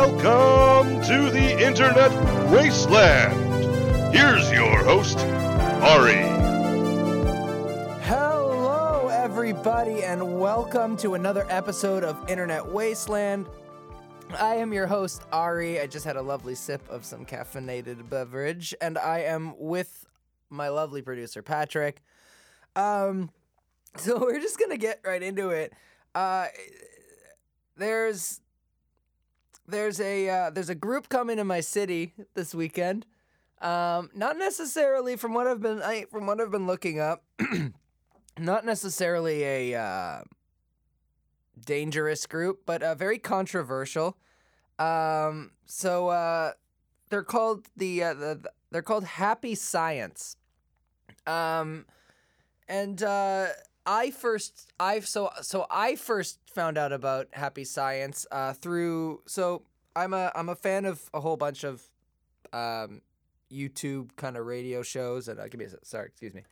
Welcome to the Internet Wasteland. Here's your host, Ari. Hello, everybody, and welcome to another episode of Internet Wasteland. I am your host, Ari. I just had a lovely sip of some caffeinated beverage, and I am with my lovely producer, Patrick. Um, so we're just gonna get right into it. Uh, there's there's a uh, there's a group coming to my city this weekend. Um, not necessarily from what I've been I, from what I've been looking up. not necessarily a uh, dangerous group, but uh, very controversial. Um, so uh, they're called the, uh, the the- they're called Happy Science. Um, and uh, I first I so so I first found out about Happy Science uh, through so I'm a I'm a fan of a whole bunch of um, YouTube kind of radio shows and uh, give me a sorry excuse me.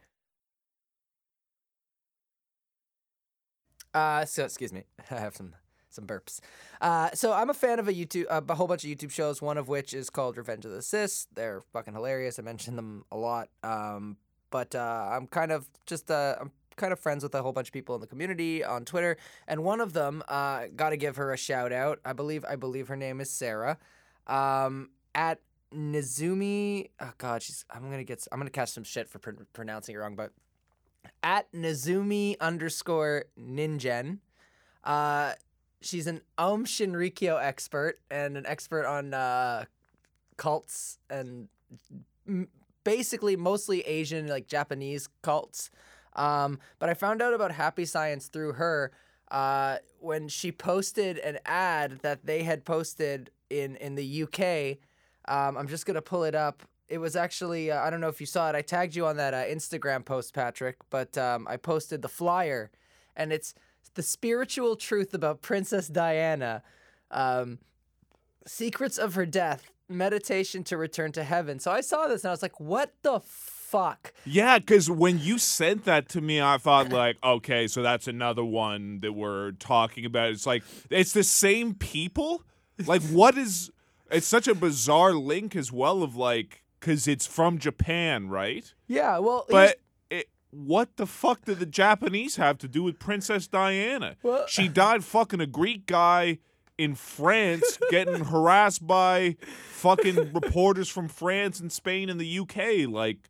Uh, so excuse me, I have some some burps. Uh, so I'm a fan of a YouTube uh, a whole bunch of YouTube shows. One of which is called Revenge of the Cis. They're fucking hilarious. I mention them a lot. Um, but uh, I'm kind of just uh, I'm kind of friends with a whole bunch of people in the community on Twitter, and one of them, uh, got to give her a shout out. I believe I believe her name is Sarah, um, at Nizumi. Oh God, she's I'm gonna get I'm gonna catch some shit for pr- pronouncing it wrong, but at Nizumi underscore Ninjen. Uh, she's an Aum Shinrikyo expert and an expert on uh, cults and m- basically mostly Asian, like Japanese cults. Um, but I found out about Happy Science through her uh, when she posted an ad that they had posted in in the UK. Um, I'm just gonna pull it up. It was actually uh, I don't know if you saw it. I tagged you on that uh, Instagram post, Patrick. But um, I posted the flyer, and it's the spiritual truth about Princess Diana. Um, secrets of her death, meditation to return to heaven. So I saw this and I was like, what the fuck? Yeah, because when you sent that to me, I thought like, okay, so that's another one that we're talking about. It's like it's the same people. Like, what is? It's such a bizarre link as well of like, because it's from Japan, right? Yeah, well, But what the fuck did the Japanese have to do with Princess Diana? Well- she died fucking a Greek guy in France getting harassed by fucking reporters from France and Spain and the UK. Like,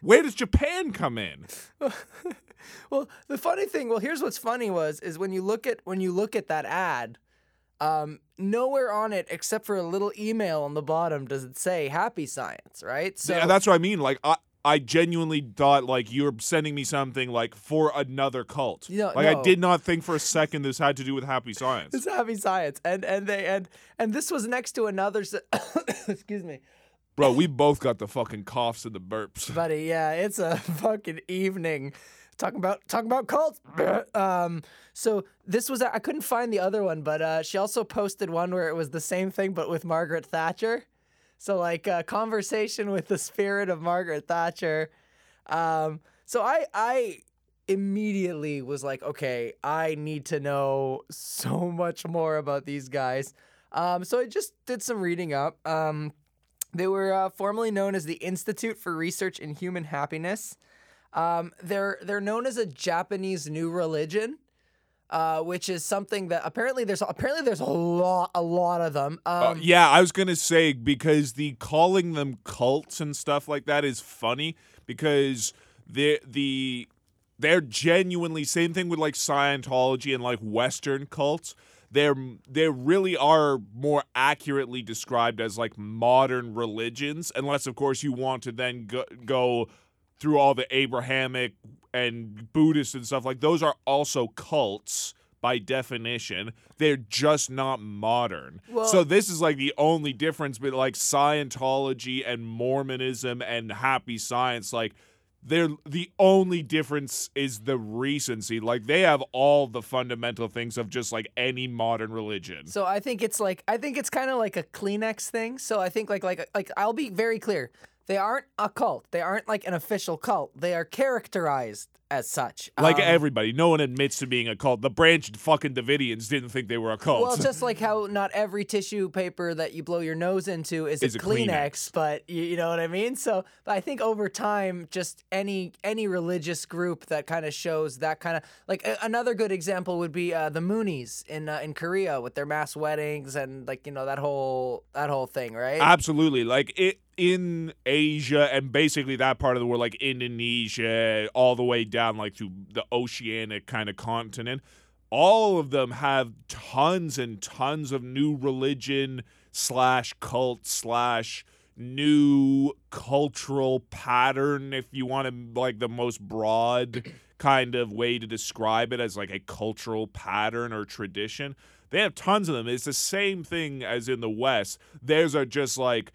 where does Japan come in? well, the funny thing, well, here's what's funny was is when you look at when you look at that ad, um, nowhere on it except for a little email on the bottom does it say Happy Science, right? So yeah, that's what I mean. Like, I. I genuinely thought like you're sending me something like for another cult. No, like I did not think for a second this had to do with happy science. it's Happy Science, and and they and and this was next to another. excuse me. Bro, we both got the fucking coughs and the burps. buddy. Yeah, it's a fucking evening. Talking about talking about cults. um, so this was I couldn't find the other one, but uh, she also posted one where it was the same thing but with Margaret Thatcher. So like a conversation with the spirit of Margaret Thatcher. Um, so I I immediately was like, okay, I need to know so much more about these guys. Um, so I just did some reading up. Um, they were uh, formerly known as the Institute for Research in Human Happiness. Um, they're they're known as a Japanese new religion, uh, which is something that apparently there's apparently there's a lot a lot of them. Um, Uh, yeah, I was gonna say because the calling them cults and stuff like that is funny because the the they're genuinely same thing with like Scientology and like Western cults. They're they really are more accurately described as like modern religions, unless of course you want to then go, go through all the Abrahamic and Buddhist and stuff like those are also cults by definition. They're just not modern. Well- so this is like the only difference between like Scientology and Mormonism and happy science like they're the only difference is the recency. Like they have all the fundamental things of just like any modern religion. So I think it's like I think it's kind of like a Kleenex thing. So I think like like like I'll be very clear. They aren't a cult. They aren't like an official cult. They are characterized as such. Like Um, everybody, no one admits to being a cult. The Branch fucking Davidians didn't think they were a cult. Well, just like how not every tissue paper that you blow your nose into is, Is a Kleenex, Kleenex. but you, you know what I mean. So, but I think over time, just any any religious group that kind of shows that kind of like a, another good example would be uh, the Moonies in uh, in Korea with their mass weddings and like you know that whole that whole thing, right? Absolutely. Like it in Asia and basically that part of the world, like Indonesia, all the way down like to the oceanic kind of continent, all of them have tons and tons of new religion slash cult slash new cultural pattern if you want to like the most broad kind of way to describe it as like a cultural pattern or tradition. They have tons of them. It's the same thing as in the west. Theirs are just like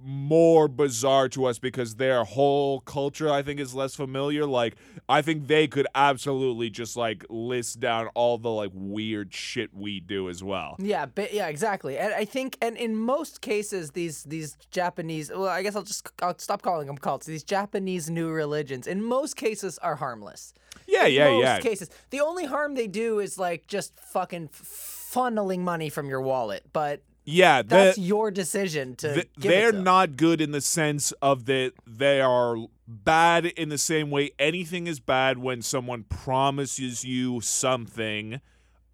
more bizarre to us because their whole culture I think is less familiar. Like I think they could absolutely just like list down all the like weird shit we do as well. Yeah, but yeah, exactly. And I think, and in most cases, these these Japanese, well, I guess I'll just I'll stop calling them cults. These Japanese new religions, in most cases, are harmless. Yeah, In yeah, most yeah. cases, the only harm they do is like just fucking funneling money from your wallet. But Yeah, the, that's your decision to. th- give they're to not good in the sense of that they are bad in the same way anything is bad when someone promises you something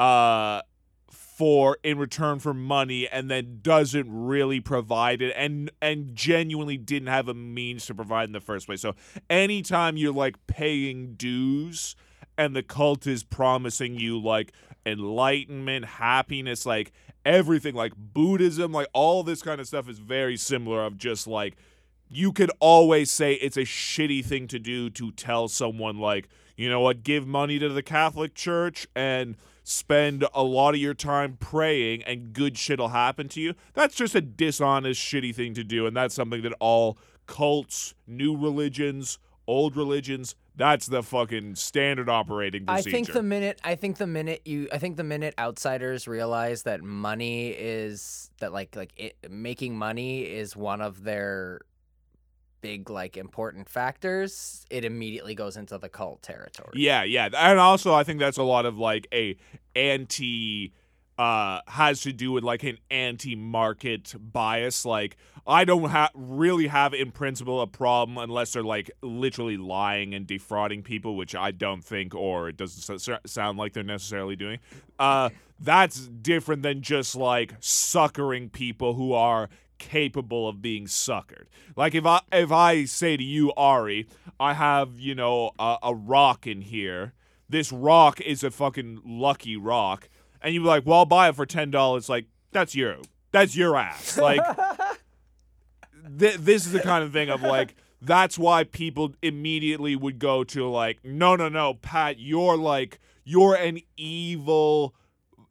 uh for in return for money and then doesn't really provide it and and genuinely didn't have a means to provide in the first place. So anytime you're like paying dues and the cult is promising you like enlightenment, happiness, like everything like Buddhism, like all this kind of stuff is very similar of just like you could always say it's a shitty thing to do to tell someone like, you know what, give money to the Catholic Church and spend a lot of your time praying and good shit'll happen to you. That's just a dishonest, shitty thing to do, and that's something that all cults, new religions, old religions, that's the fucking standard operating procedure. I think the minute I think the minute you I think the minute outsiders realize that money is that like like it, making money is one of their big like important factors, it immediately goes into the cult territory. Yeah, yeah. And also I think that's a lot of like a anti uh has to do with like an anti-market bias like I don't ha- really have in principle a problem unless they're like literally lying and defrauding people which I don't think or it doesn't s- s- sound like they're necessarily doing. Uh that's different than just like suckering people who are capable of being suckered. Like if I if I say to you Ari, I have, you know, a, a rock in here. This rock is a fucking lucky rock. And you'd be like, "Well, I'll buy it for $10." Like, that's you. That's your ass. Like th- this is the kind of thing of like that's why people immediately would go to like no no no pat you're like you're an evil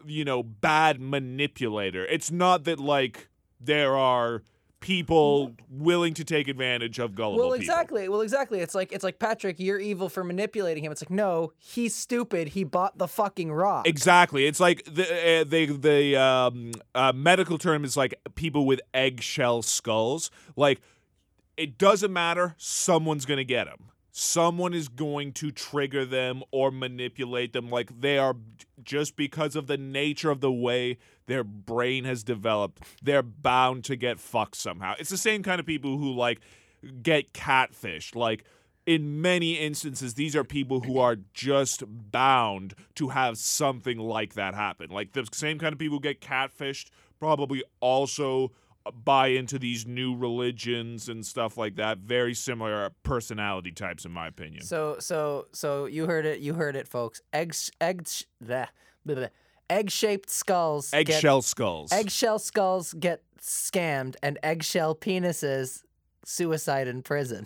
you know bad manipulator it's not that like there are people willing to take advantage of gullible Well, people. exactly. Well, exactly. It's like it's like Patrick, you're evil for manipulating him. It's like no, he's stupid. He bought the fucking rock. Exactly. It's like the uh, the the um, uh, medical term is like people with eggshell skulls. Like it doesn't matter. Someone's gonna get them. Someone is going to trigger them or manipulate them. Like they are just because of the nature of the way their brain has developed. They're bound to get fucked somehow. It's the same kind of people who like get catfished. Like in many instances, these are people who are just bound to have something like that happen. Like the same kind of people who get catfished probably also buy into these new religions and stuff like that. Very similar personality types, in my opinion. So so so you heard it. You heard it, folks. Eggs eggs the egg shaped skulls. get- Eggshell skulls. eggshell skulls get scammed, and eggshell penises suicide in prison.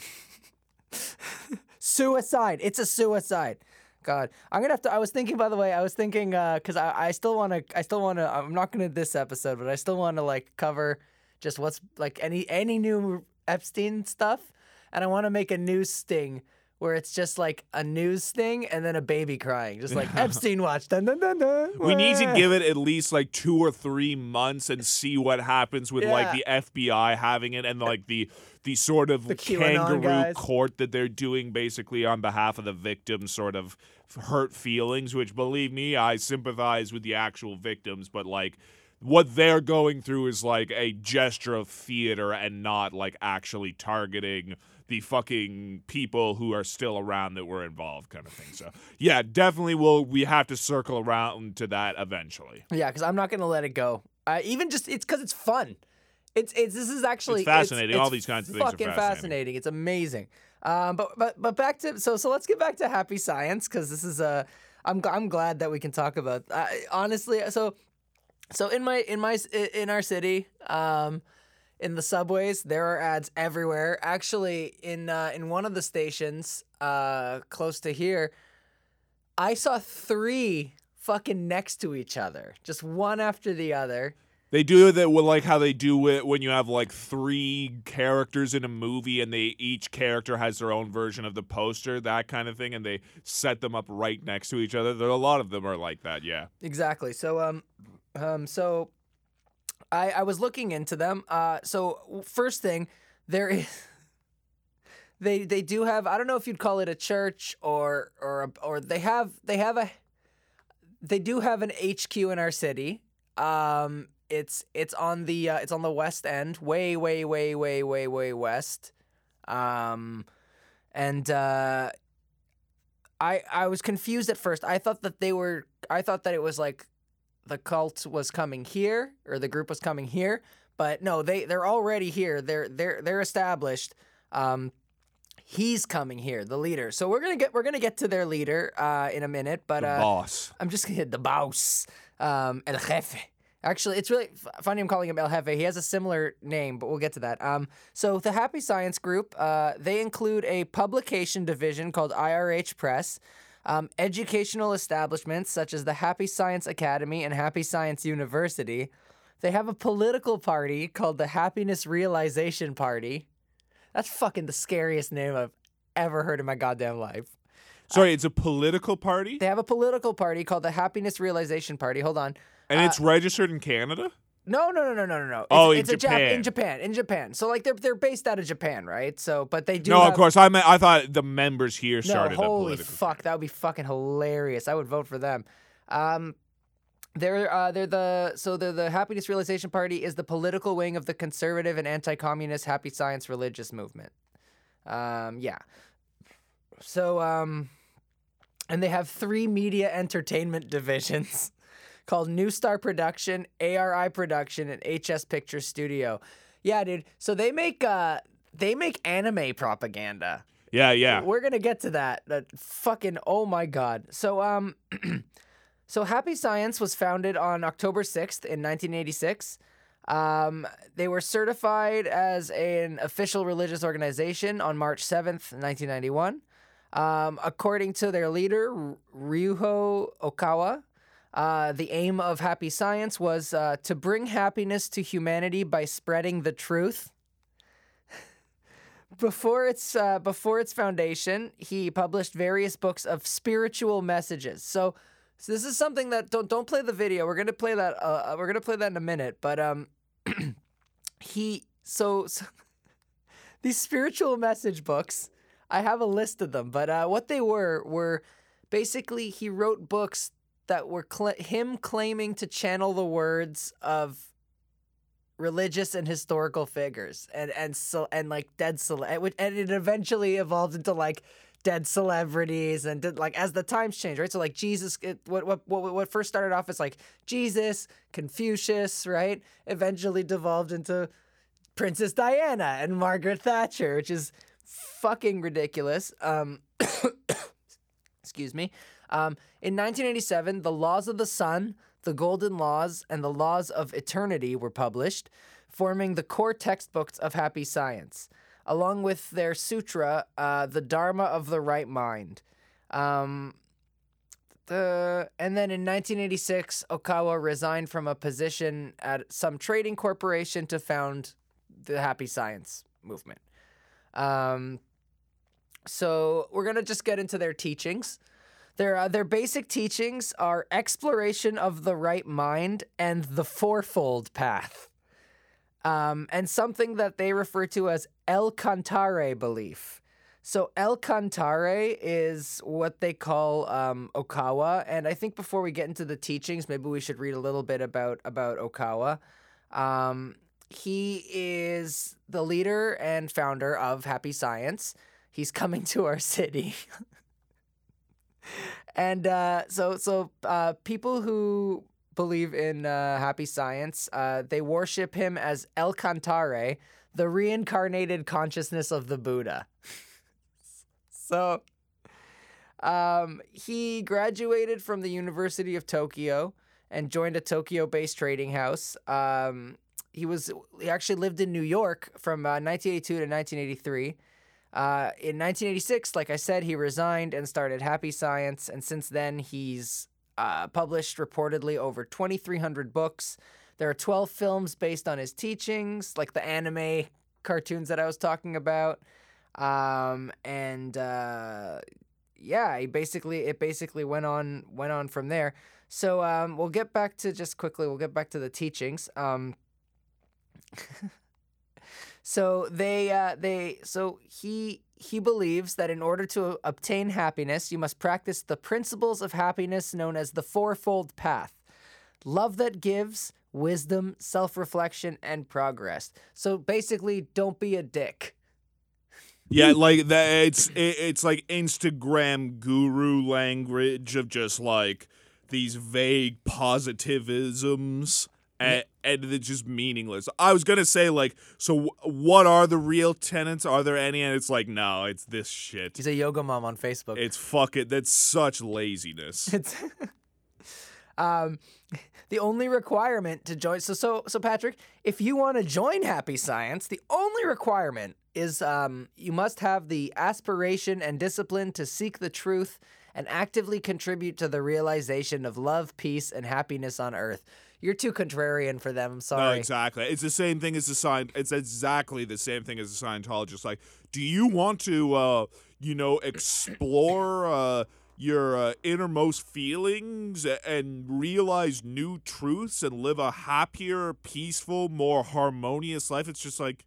suicide. It's a suicide. God, I'm gonna have to. I was thinking, by the way, I was thinking uh, because I, I still want to. I still want to. I'm not gonna this episode, but I still want to like cover just what's like any any new Epstein stuff, and I want to make a news sting where it's just like a news thing and then a baby crying, just like Epstein watch. Dun, dun, dun, dun. We need to give it at least like two or three months and see what happens with like the FBI having it and like the the sort of The kangaroo guys. court that they're doing basically on behalf of the victims sort of hurt feelings which believe me I sympathize with the actual victims but like what they're going through is like a gesture of theater and not like actually targeting the fucking people who are still around that were involved kind of thing. So yeah, definitely will we have to circle around to that eventually. Yeah, because I'm not gonna let it go. Uh, even just it's because it's fun. It's it's this is actually fascinating. it's- All it's these kinds of things are fucking fascinating. It's amazing. Um, but but but back to so so let's get back to happy science because this is a I'm g- I'm glad that we can talk about. Uh, honestly, so so in my in my in our city, um, in the subways, there are ads everywhere. Actually, in uh, in one of the stations, uh, close to here, I saw three fucking next to each other, just one after the other. They do that with like how they do it when you have like three characters in a movie and they each character has their own version of the poster, that kind of thing, and they set them up right next to each other. There a lot of them are like that, yeah. Exactly. So um um so I I was looking into them. Uh so first thing there is they they do have I don't know if you'd call it a church or or a, or they have they have a they do have an HQ in our city. Um it's it's on the uh, it's on the west end, way way way way way way west. Um and uh I I was confused at first. I thought that they were I thought that it was like the cult was coming here or the group was coming here, but no, they they're already here. They're they're they're established. Um he's coming here, the leader. So we're to get we're to get to their leader uh in a minute, but uh boss. I'm just gonna hit the boss, um, El Jefe. Actually, it's really f- funny. I'm calling him El Jefe. He has a similar name, but we'll get to that. Um, so the Happy Science Group, uh, they include a publication division called IRH Press, um, educational establishments such as the Happy Science Academy and Happy Science University. They have a political party called the Happiness Realization Party. That's fucking the scariest name I've ever heard in my goddamn life. Sorry, it's a political party? They have a political party called the Happiness Realization Party. Hold on. And uh, it's registered in Canada? No, no, no, no, no, no, no. It's, Oh, in it's a Jap- Japan. in Japan, in Japan. So like they're they're based out of Japan, right? So, but they do. No, have, of course. I meant I thought the members here No, started holy fuck, that would be fucking hilarious. I would vote for them. Um, they're uh, they're the so they're the Happiness Realization Party is the political wing of the conservative and anti-communist Happy Science religious movement. Um, yeah. So um, and they have three media entertainment divisions called New Star Production, ARI Production, and HS Picture Studio. Yeah, dude. So they make uh they make anime propaganda. Yeah, yeah. We're gonna get to that. That fucking oh my god. So um, so Happy Science was founded on October sixth in 1986. Um, they were certified as an official religious organization on March 7th, 1991. Um, according to their leader, Ryuho Okawa, uh, the aim of Happy Science was uh, to bring happiness to humanity by spreading the truth. before its uh, before its foundation, he published various books of spiritual messages. So, so this is something that don't don't play the video. We're gonna play that. Uh, we're gonna play that in a minute. But um, he so, so these spiritual message books. I have a list of them, but uh, what they were were basically he wrote books that were cl- him claiming to channel the words of religious and historical figures and and so and like dead cele- and it eventually evolved into like dead celebrities and did, like as the times change right? So like jesus it, what, what what what first started off as like jesus confucius right? Eventually devolved into princess diana and margaret thatcher which is fucking ridiculous. Um excuse me um, in 1987 the laws of the sun the golden laws and the laws of eternity were published forming the core textbooks of happy science along with their sutra uh, the dharma of the right mind um, the and then in 1986 okawa resigned from a position at some trading corporation to found the happy science movement um, So we're gonna just get into their teachings. Their uh, their basic teachings are exploration of the right mind and the fourfold path, um, and something that they refer to as El Cantare belief. So El Cantare is what they call um, Okawa, and I think before we get into the teachings, maybe we should read a little bit about about Okawa. Um, he is the leader and founder of Happy Science. He's coming to our city. and uh, so so uh, people who believe in uh, happy science, uh, they worship him as El Cantare, the reincarnated consciousness of the Buddha. so um, he graduated from the University of Tokyo and joined a Tokyo-based trading house. Um, he was he actually lived in New York from uh, 1982 to 1983. Uh, in 1986, like I said, he resigned and started Happy Science, and since then he's uh, published reportedly over 2,300 books. There are 12 films based on his teachings, like the anime cartoons that I was talking about, um, and uh, yeah, he basically it basically went on went on from there. So um, we'll get back to just quickly. We'll get back to the teachings. Um, so they uh, they so he he believes that in order to obtain happiness, you must practice the principles of happiness known as the fourfold path: love that gives, wisdom, self-reflection, and progress. So basically, don't be a dick. Yeah, like that. It's it, it's like Instagram guru language of just like these vague positivisms, and, and it's just meaningless. I was gonna say like, so w- what are the real tenants? Are there any? And it's like, no, it's this shit. He's a yoga mom on Facebook. It's fuck it. That's such laziness. It's um the only requirement to join so so so Patrick, if you want to join Happy Science, the only requirement is um you must have the aspiration and discipline to seek the truth and actively contribute to the realization of love, peace, and happiness on earth. You're too contrarian for them. I'm No, exactly. It's the same thing as the sign. It's exactly the same thing as a Scientologist. Like, do you want to, uh, you know, explore uh, your uh, innermost feelings and realize new truths and live a happier, peaceful, more harmonious life? It's just like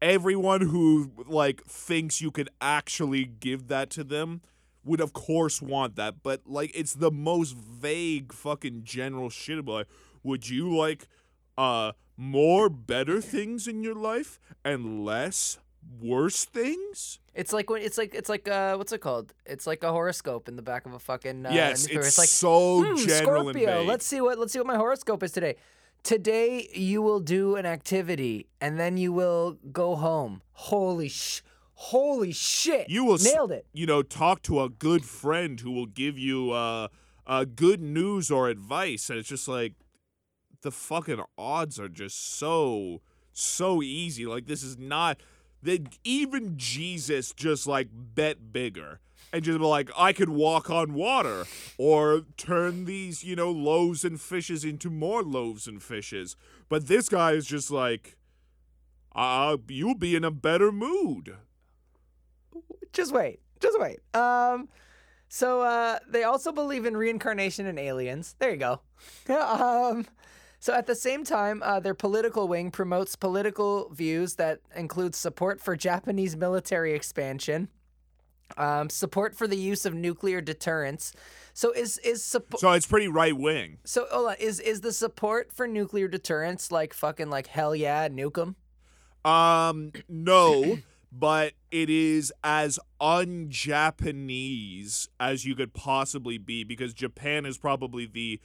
everyone who like thinks you could actually give that to them would of course want that but like it's the most vague fucking general shit about like, would you like uh more better things in your life and less worse things It's like when it's like it's like uh what's it called? It's like a horoscope in the back of a fucking uh, yes newspaper. it's, like so Hmm, general Scorpio. Let's see what let's see what my horoscope is today. Today you will do an activity and then you will go home. Holy sh holy shit. you will nailed it. you know talk to a good friend who will give you uh uh good news or advice and it's just like the fucking odds are just so so easy like this is not that even jesus just like bet bigger and just be like i could walk on water or turn these you know loaves and fishes into more loaves and fishes but this guy is just like uh you'll be in a better mood Just wait. Just wait. Um so uh they also believe in reincarnation and aliens. There you go. um so at the same time, uh, their political wing promotes political views that include support for Japanese military expansion, um, support for the use of nuclear deterrence. So is is support? so it's pretty right wing So is is the support for nuclear deterrence like fucking like hell yeah, nuke 'em? Um, no, but it is as un-Japanese as you could possibly be because Japan is probably the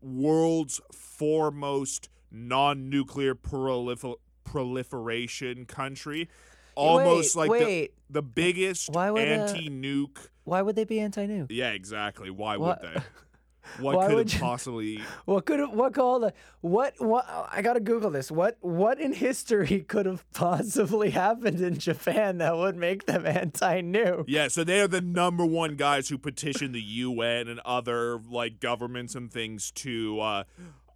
world's foremost non-nuclear prolif- proliferation country. Almost wait, like wait. the the biggest Why would, uh, anti-nuke. Why would they be anti-nuke? Yeah, exactly. Why What- would they? What Why could have possibly? What could what called what what I gotta Google this. What what in history could have possibly happened in Japan that would make them anti-nuke? Yeah, so they are the number one guys who petition the UN and other like governments and things to uh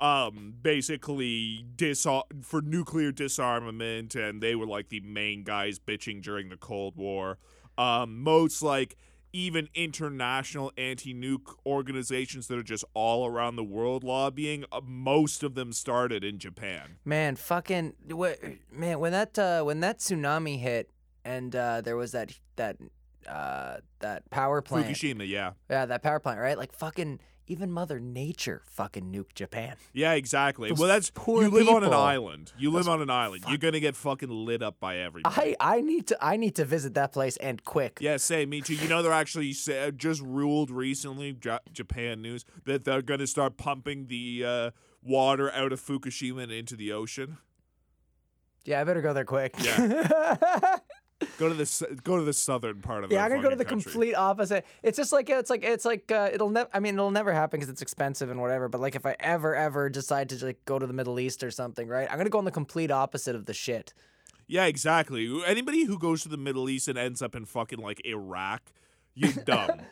um basically dis for nuclear disarmament and they were like the main guys bitching during the Cold War. um, most like even international anti-nuke organizations that are just all around the world lobbying uh, most of them started in japan Man, fucking wh- man, when that uh, when that tsunami hit and uh, there was that that uh, that power plant. fukushima yeah Yeah, that power plant, right? Like fucking even Mother Nature fucking nuked Japan. yeah exactly Those well that's poor you live on an island you live on an island you're gonna get fucking lit up by everybody I I need to I need to visit that place and quick. Yeah, say Me too. You know, they're actually just ruled recently, Japan news, that they're going to start pumping the uh, water out of Fukushima and into the ocean. Yeah, I better go there quick. Yeah. Go to the go to the southern part of the Yeah, I'm gonna go to the country. complete opposite. It's just like it's like it's like uh, it'll never. I mean, it'll never happen because it's expensive and whatever. But like, if I ever ever decide to like go to the Middle East or something, right? I'm gonna go on the complete opposite of the shit. Yeah, exactly. Anybody who goes to the Middle East and ends up in fucking like Iraq, you're dumb.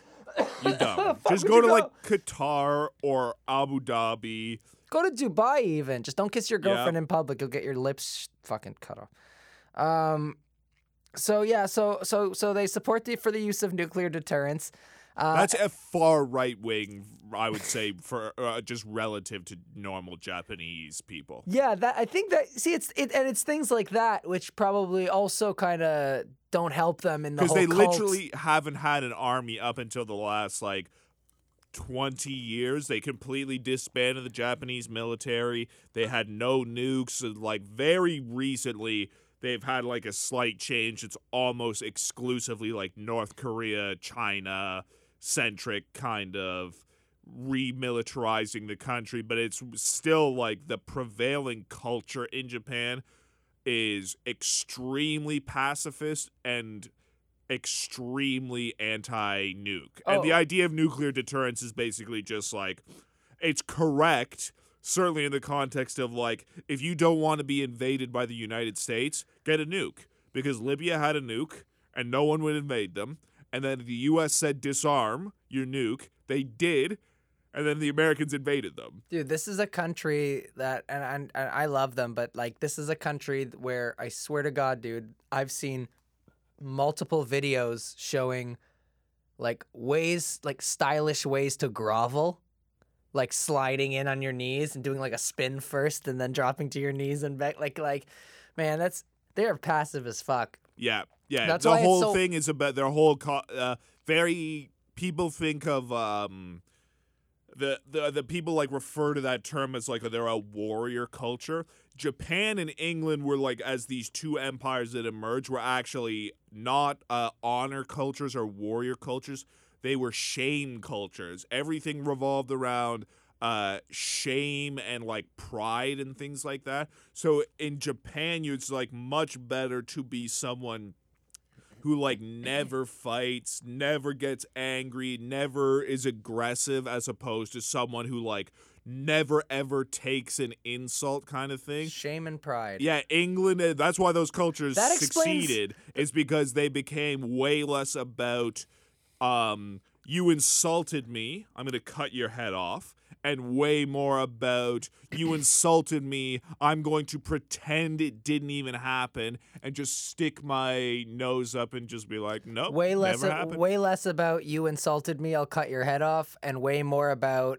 you're dumb. Just go to go? like Qatar or Abu Dhabi. Go to Dubai even. Just don't kiss your Yeah. girlfriend in public. You'll get your lips fucking cut off. Um. So yeah. So so so they support the for the use of nuclear deterrence. Uh, That's a far right wing, I would say, for uh, just relative to normal Japanese people. Yeah, that I think that see it's it and it's things like that which probably also kind of don't help them in the because they cult. literally haven't had an army up until the last like 20 years they completely disbanded the japanese military they had no nukes like very recently they've had like a slight change it's almost exclusively like north korea china centric kind of remilitarizing the country but it's still like the prevailing culture in japan is extremely pacifist and extremely anti-nuke. And the Oh. idea of nuclear deterrence is basically just like it's correct certainly in the context of like if you don't want to be invaded by the United States, get a nuke because Libya had a nuke and no one would invade them. And then the US said disarm your nuke. They did. And then the Americans invaded them. Dude, this is a country that, and, and, and I love them, but like, this is a country where I swear to God, dude, I've seen multiple videos showing like ways, like stylish ways to grovel, like sliding in on your knees and doing like a spin first and then dropping to your knees and back. Like, like, man, that's, they're passive as fuck. Yeah, yeah. That's the whole so- thing is about their whole co- uh, very. People think of um, the the the people like refer to that term as like they're a warrior culture. Japan and England were like as these two empires that emerged were actually not uh, honor cultures or warrior cultures. They were shame cultures. Everything revolved around uh shame and like pride and things like that. So in Japan it's like much better to be someone who like never fights, never gets angry, never is aggressive as opposed to someone who like never ever takes an insult kind of thing. Shame and pride. Yeah, England. uh, That's why those cultures That explains- succeeded. Is because they became way less about, um, you insulted me. I'm gonna cut your head off, and way more about you insulted me. I'm going to pretend it didn't even happen and just stick my nose up and just be like, nope, way less never a- happened. way less about you insulted me i'll cut your head off and way more about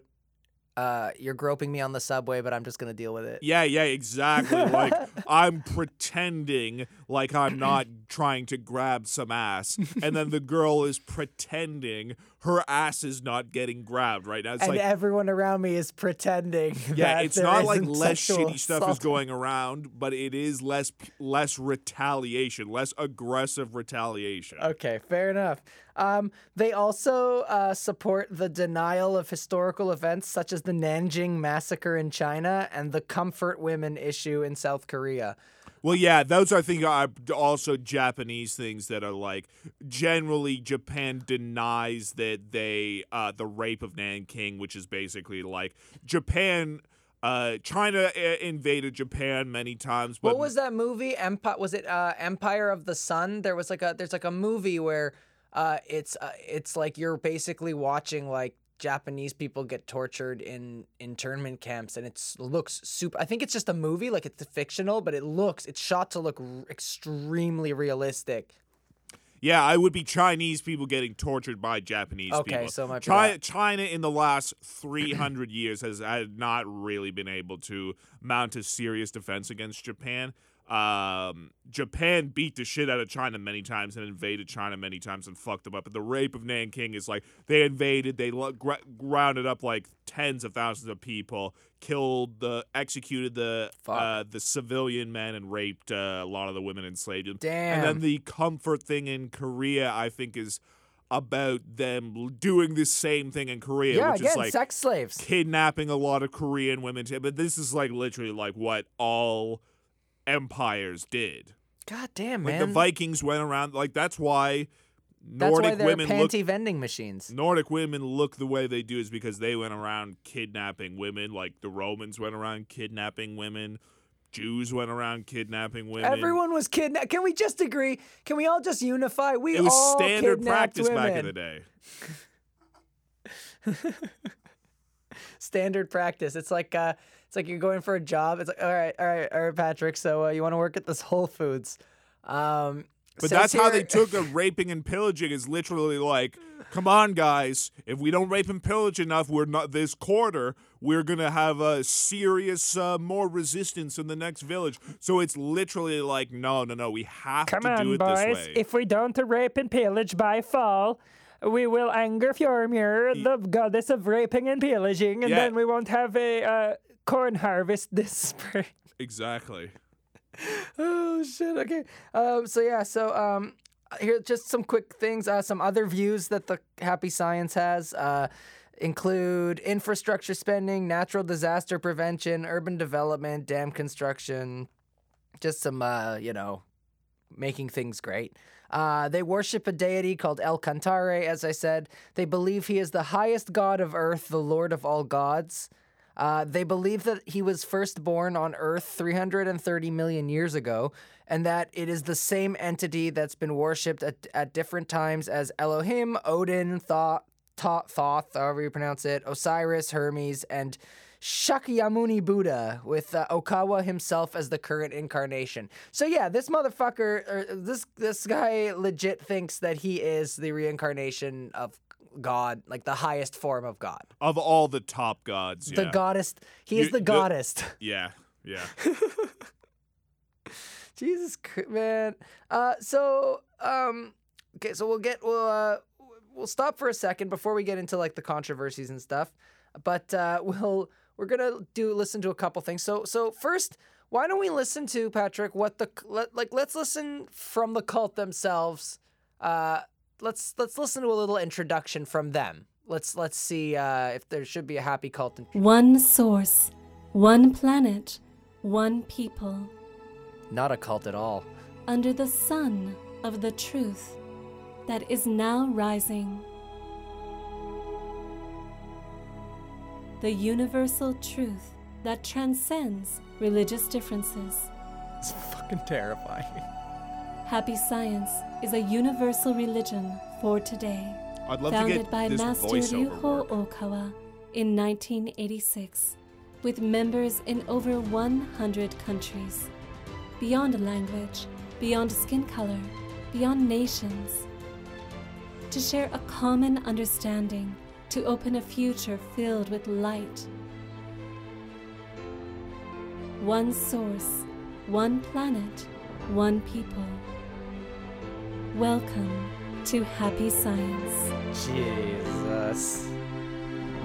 uh, you're groping me on the subway but i'm just gonna deal with it Yeah, yeah, exactly. Like I'm pretending like I'm not trying to grab some ass, and then the girl is pretending her ass is not getting grabbed right now. It's and like everyone around me is pretending yeah, that it's not like less shitty stuff is going around, but it is less less retaliation, less aggressive retaliation. Okay, fair enough. Um, they also uh, support the denial of historical events such as the Nanjing massacre in China and the comfort women issue in South Korea. Well, yeah, those I think are also Japanese things that are like generally Japan denies that they uh, the rape of Nanking, which is basically like Japan. Uh, China uh, invaded Japan many times, but what was that movie? Empire was it uh, Empire of the Sun? There was like a there's like a movie where uh, it's uh, it's like you're basically watching like Japanese people get tortured in internment camps, and it looks super. I think it's just a movie, like it's fictional, but it looks it's shot to look r- extremely realistic. Yeah, I would be Chinese people getting tortured by Japanese Okay, people. so much of China. China in the last 300 years has had not really been able to mount a serious defense against Japan. Um, Japan beat the shit out of China many times and invaded China many times and fucked them up. And the rape of Nanking is like they invaded, they lo- gr- rounded up like tens of thousands of people, killed the, executed the uh, the civilian men, and raped uh, a lot of the women, enslaved them. Damn. And then the comfort thing in Korea, I think, is about them doing the same thing in Korea, yeah, which again, is like sex slaves. kidnapping a lot of Korean women. But this is like literally like what all empires did. God damn, Like man. the Vikings went around. Like that's why That's Nordic why women panty look. vending machines. Nordic women look the way they do is because they went around kidnapping women. Like the Romans went around kidnapping women. Jews went around kidnapping women. Everyone was kidnapped. Can we just agree? Can we all just unify? We it was all standard practice back in the day. Standard practice. It's like uh, it's like you're going for a job. It's like all right, all right, all right, Patrick. So uh, you want to work at this Whole Foods? Um, But says that's how they took a raping and pillaging is literally like, come on, guys, if we don't rape and pillage enough, we're not this quarter. We're gonna have a serious uh, more resistance in the next village. So it's literally like, no, no, no, we have Come to do on, it boys. this way. If we don't rape and pillage by fall, we will anger Fjormir, the goddess of raping and pillaging, and Yeah. then we won't have a uh, corn harvest this spring. exactly. Oh shit. Okay. Um. So yeah. So um. Here, just some quick things. Uh, some other views that the Happy Science has uh, include infrastructure spending, natural disaster prevention, urban development, dam construction. Just some, uh, you know, making things great. Uh, they worship a deity called El Cantare, as I said. They believe he is the highest god of earth, the lord of all gods. Uh, they believe that he was first born on Earth 330 million years ago, and that it is the same entity that's been worshipped at, at different times as Elohim, Odin, Thoth, Thoth, however you pronounce it, Osiris, Hermes, and Shakyamuni Buddha, with uh, Okawa himself as the current incarnation. So yeah, this motherfucker, this this guy, legit thinks that he is the reincarnation of God, like the highest form of God. Of all the top gods, The goddess. He is You- the goddess. yeah, yeah. Jesus, man. Uh, so um, okay, so we'll get we'll uh, we'll stop for a second before we get into like the controversies and stuff. But uh, we'll we're gonna do listen to a couple things. So so first, why don't we listen to Patrick? What the let, like? Let's listen from the cult themselves. Uh, let's let's listen to a little introduction from them. Let's let's see uh, if there should be a happy cult. In- One source, one planet, one people, Not a cult at all. under the sun of the truth that is now rising. The universal truth that transcends religious differences. It's fucking terrifying. Happy Science is a universal religion for today. I'd love to founded get by this Master Ryuho. Okawa in 1986, with members in over 100 countries. Beyond language, beyond skin color, beyond nations. To share a common understanding, to open a future filled with light. One source, one planet, one people. Welcome to Happy Science. Jesus.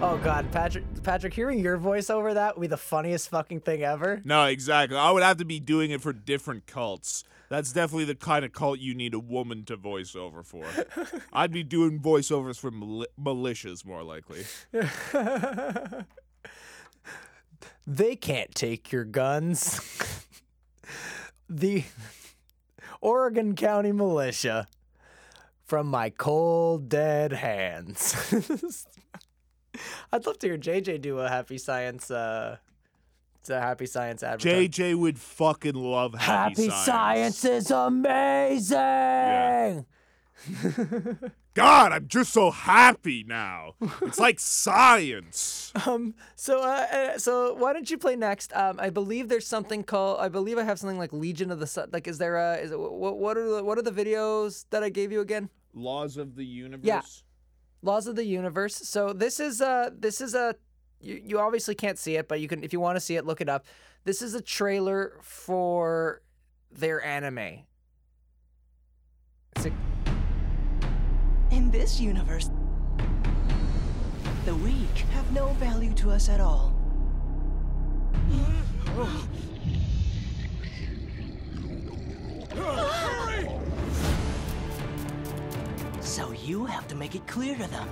Oh God, Patrick! Patrick, hearing your voice over that would be the funniest fucking thing ever. No, exactly. I would have to be doing it for different cults. That's definitely the kind of cult you need a woman to voice over for. I'd be doing voiceovers for mili- militias more likely. They can't take your guns. the Oregon County Militia from my cold dead hands. I'd love to hear JJ do a Happy Science. Uh, it's a Happy Science advertisement. JJ would fucking love Happy, science. Happy Science is amazing. God, I'm just so happy now. It's like science. Um. So, uh, uh, so why don't you play next? Um, I believe there's something called. I believe I have something like Legion of the Sun. Like, is there a? Is it what? What are the? What are the videos that I gave you again? Laws of the universe. Yeah. Laws of the Universe. So this is a this is a you, you obviously can't see it, but you can if you want to see it, look it up. This is a trailer for their anime. It's a, In this universe, the weak have no value to us at all. So you have to make it clear to them.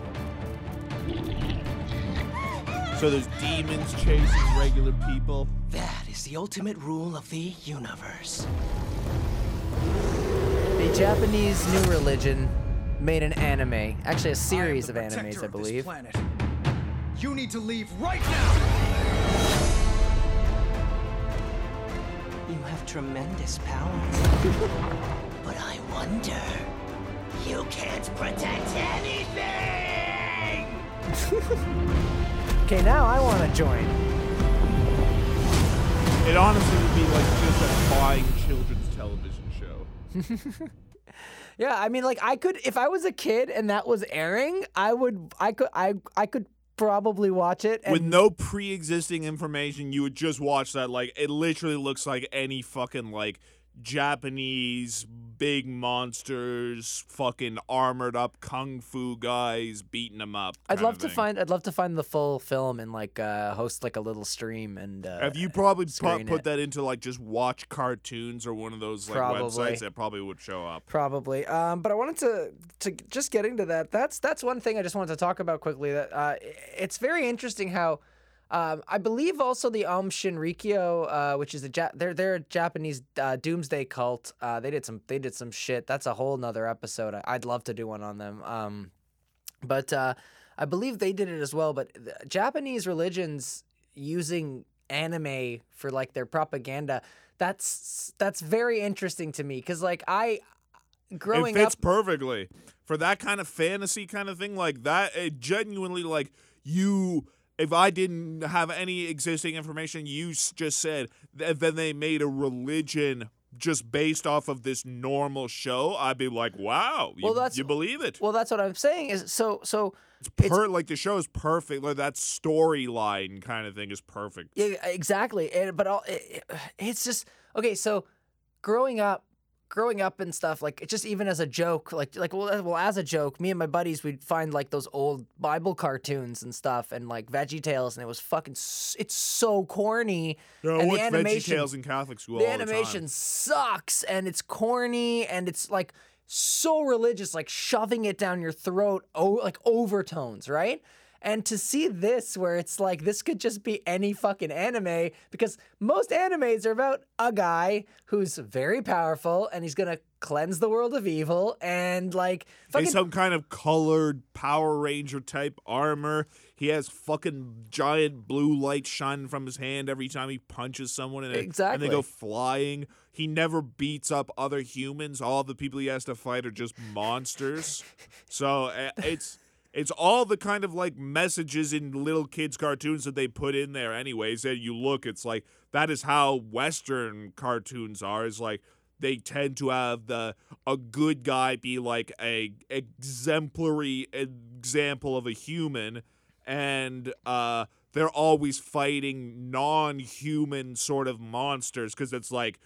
So there's demons chasing regular people. That is the ultimate rule of the universe. the Japanese new religion made an anime, actually a series of animes, I believe. You need to leave right now! You have tremendous power. but I wonder. You can't protect anything! Okay, now I want to join. It honestly would be like just a fine children's television show. Yeah, I mean, like I could if I was a kid and that was airing, I would, I could, I, I could probably watch it. And With no pre-existing information, you would just watch that. Like it literally looks like any fucking like Japanese big monsters, fucking armored up kung fu guys beating them up. I'd love to find, I'd love to find the full film and like uh, host like a little stream and. Uh, Have you probably pu- put it. that into like just watch cartoons or one of those like Probably. websites that probably would show up? Probably. Um, but I wanted to to just get into that. That's that's one thing I just wanted to talk about quickly. That uh, it's very interesting how. Um, I believe also the Aum Shinrikyo, uh, which is a ja- they're they're a Japanese uh, doomsday cult. Uh, they did some they did some shit. That's a whole nother episode. I- I'd love to do one on them. Um, but uh, I believe they did it as well. But the Japanese religions using anime for like their propaganda. That's that's very interesting to me because like I growing it fits up perfectly for that kind of fantasy kind of thing like that it genuinely like you if i didn't have any existing information you just said th- then they made a religion just based off of this normal show i'd be like wow you, Well, that's- you believe it Well, that's what I'm saying is so so it's it's- like the show is perfect like that storyline kind of thing is perfect yeah, exactly. And, but all, it- it's just okay. So growing up, growing up and stuff like it just even as a joke, like like well, well as a joke, me and my buddies we'd find like those old Bible cartoons and stuff and like Veggie Tales, and it was fucking. It's so corny. And the animation, VeggieTales in Catholic school the all the animation sucks and it's corny and it's like so religious like shoving it down your throat oh like overtones right and to see this where it's like this could just be any fucking anime because most animes are about a guy who's very powerful and he's gonna cleanse the world of evil and like fucking He's some kind of colored Power Ranger type armor. He has fucking giant blue lights shining from his hand every time he punches someone, and, it- and they go flying. He never beats up other humans. All the people he has to fight are just monsters. so uh, it's it's all the kind of like messages in little kids' cartoons that they put in there. Anyways, that you look, it's like that is how Western cartoons are. Is like they tend to have the a good guy be like a exemplary example of a human and uh they're always fighting non-human sort of monsters because it's like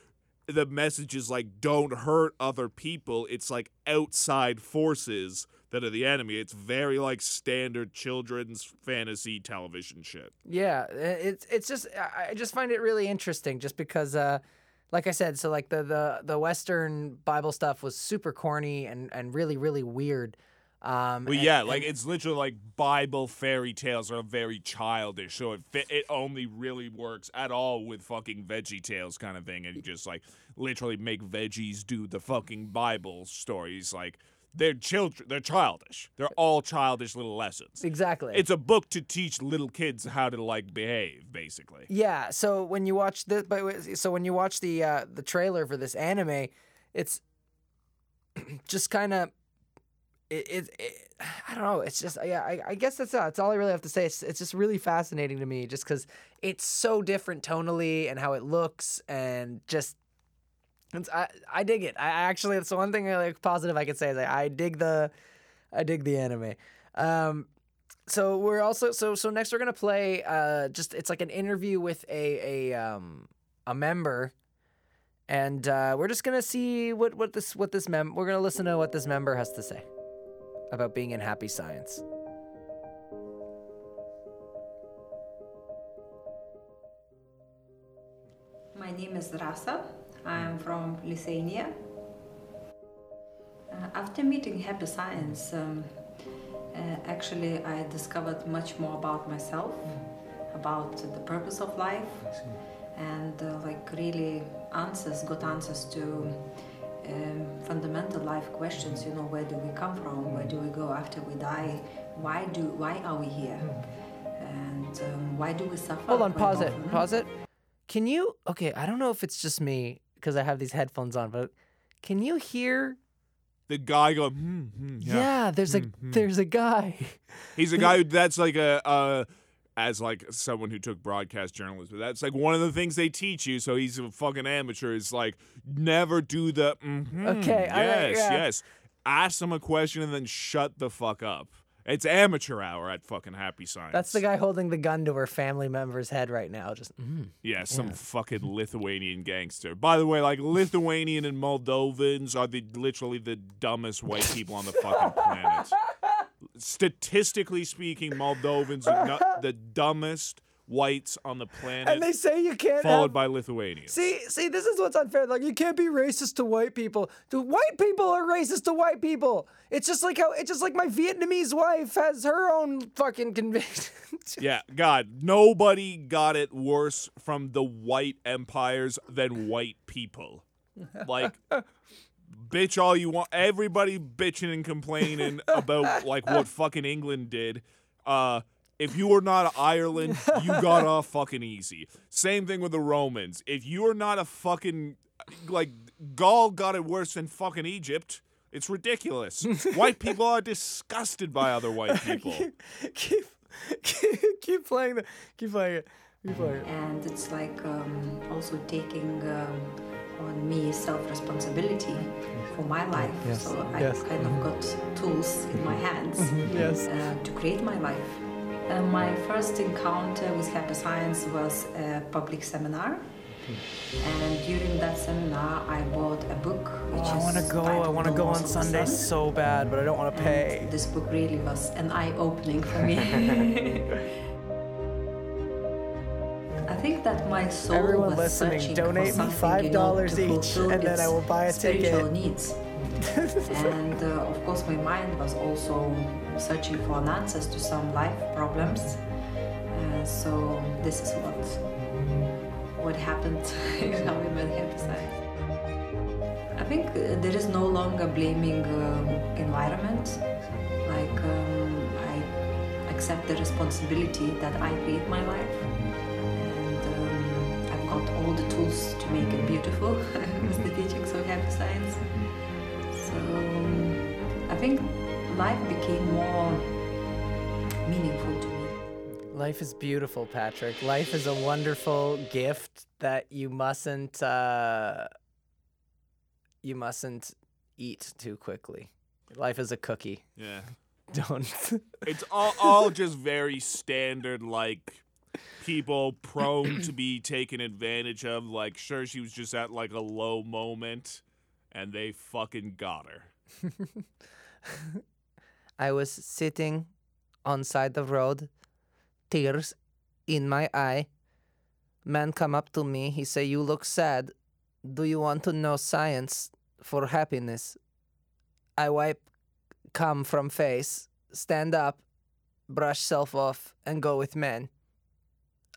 the message is like don't hurt other people it's like outside forces that are the enemy it's very like standard children's fantasy television shit Yeah, it's it's just I just find it really interesting just because uh like I said, so like the the the Western Bible stuff was super corny and and really really weird. Um, Well, and- yeah, like it's literally like Bible fairy tales are very childish, so it it only really works at all with fucking Veggie Tales kind of thing, and you just like literally make veggies do the fucking Bible stories. Like they're children, they're childish. They're all childish little lessons. exactly. It's a book to teach little kids how to like behave, basically. Yeah, so when you watch this, but so when you watch the uh, the trailer for this anime, it's just kind of it, it, it I don't know. It's just yeah. I, I guess that's that's all I really have to say. It's it's just really fascinating to me, just because it's so different tonally and how it looks, and just it's, I I dig it. I actually that's the one thing I like positive I could say is I, I dig the I dig the anime. Um, so we're also so so next we're gonna play uh just it's like an interview with a a um a member and uh, we're just gonna see what what this what this mem we're gonna listen to what this member has to say about being in happy science. My name is Rasa. I'm from Lithuania. Uh, after meeting Happy Science, um, uh, actually, I discovered much more about myself, about the purpose of life, and uh, like really answers, got answers to um, fundamental life questions. You know, where do we come from? Where do we go after we die? Why do? Why are we here? And um, why do we suffer? Hold on, pause it, often? pause it. Can you? Okay, I don't know if it's just me because I have these headphones on, but can you hear? The guy going, hmm, hmm, Yeah, yeah. there's a Hmm, hmm. there's a guy. He's a guy who that's like a uh as like someone who took broadcast journalism. That's like one of the things they teach you. So he's a fucking amateur. Is like never do the mhm, Okay, all right, yes, yeah. yes. Ask them a question and then shut the fuck up. It's amateur hour at fucking Happy Science. That's the guy holding the gun to her family member's head right now. Just mm. Yeah, some fucking Lithuanian gangster. By the way, like Lithuanian and Moldovans are the literally the dumbest white people on the fucking planet. Statistically speaking, Moldovans are not the dumbest whites on the planet, and they say you can't followed have- by Lithuanians. See, see, this is what's unfair. Like, you can't be racist to white people. The white people are racist to white people. It's just like how it's just like my Vietnamese wife has her own fucking convictions. Yeah, God, nobody got it worse from the white empires than white people. Like, bitch all you want. Everybody bitching and complaining about like what fucking England did. Uh, if you were not Ireland, you got off fucking easy. Same thing with the Romans. If you are not a fucking like Gaul got it worse than fucking Egypt. It's ridiculous. white people are disgusted by other white people. keep, keep, keep playing the, keep playing it, keep playing it. and it's like um, also taking um, on me self-responsibility for my life Yes, so i yes. kind of got tools in my hands Yes. uh, to create my life uh, my first encounter with happy science was a public seminar and during that seminar i bought a book which Oh, I want to go. I want to go on Sunday Sun. so bad, but I don't want to pay. And this book really was an eye-opening for me. I think that my soul Everyone was listening, searching donate for me something, you know, $5 to each, and then I will buy a spiritual ticket. needs. and uh, of course, my mind was also searching for an answers to some life problems. Uh, so this is what what happened how we met Science. I think there is no longer blaming um, environment. Like um, I accept the responsibility that I create my life, and um, I've got all the tools to make it beautiful with the teachings of Science. So um, I think life became more meaningful to me. Life is beautiful, Patrick. Life is a wonderful gift that you mustn't uh, you mustn't eat too quickly. Life is a cookie. Yeah. Don't. It's all, all just very standard, like people prone to be taken advantage of. Like, sure, she was just at like a low moment, and they fucking got her. I was sitting on side the road, tears in my eye. Man come up to me. He say, "You look sad. Do you want to know science for happiness?" I wipe come from face, stand up, brush self off, and go with men.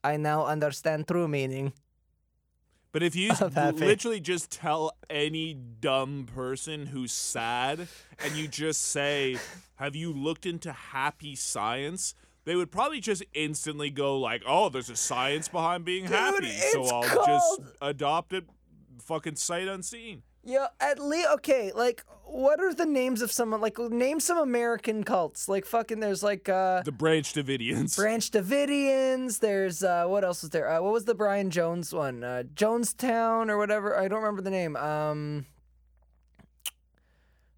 I now understand true meaning. But if you literally just tell any dumb person who's sad and you just say, "Have you looked into happy science?" They would probably just instantly go like, "Oh, there's a science behind being happy, so I'll called- just adopt it, fucking sight unseen." Yeah, at least okay. Like what are the names of some like name some American cults? Like fucking there's like uh The Branch Davidians. Branch Davidians. There's uh what else was there? Uh, what was the Brian Jones one? Uh Jonestown or whatever. I don't remember the name. Um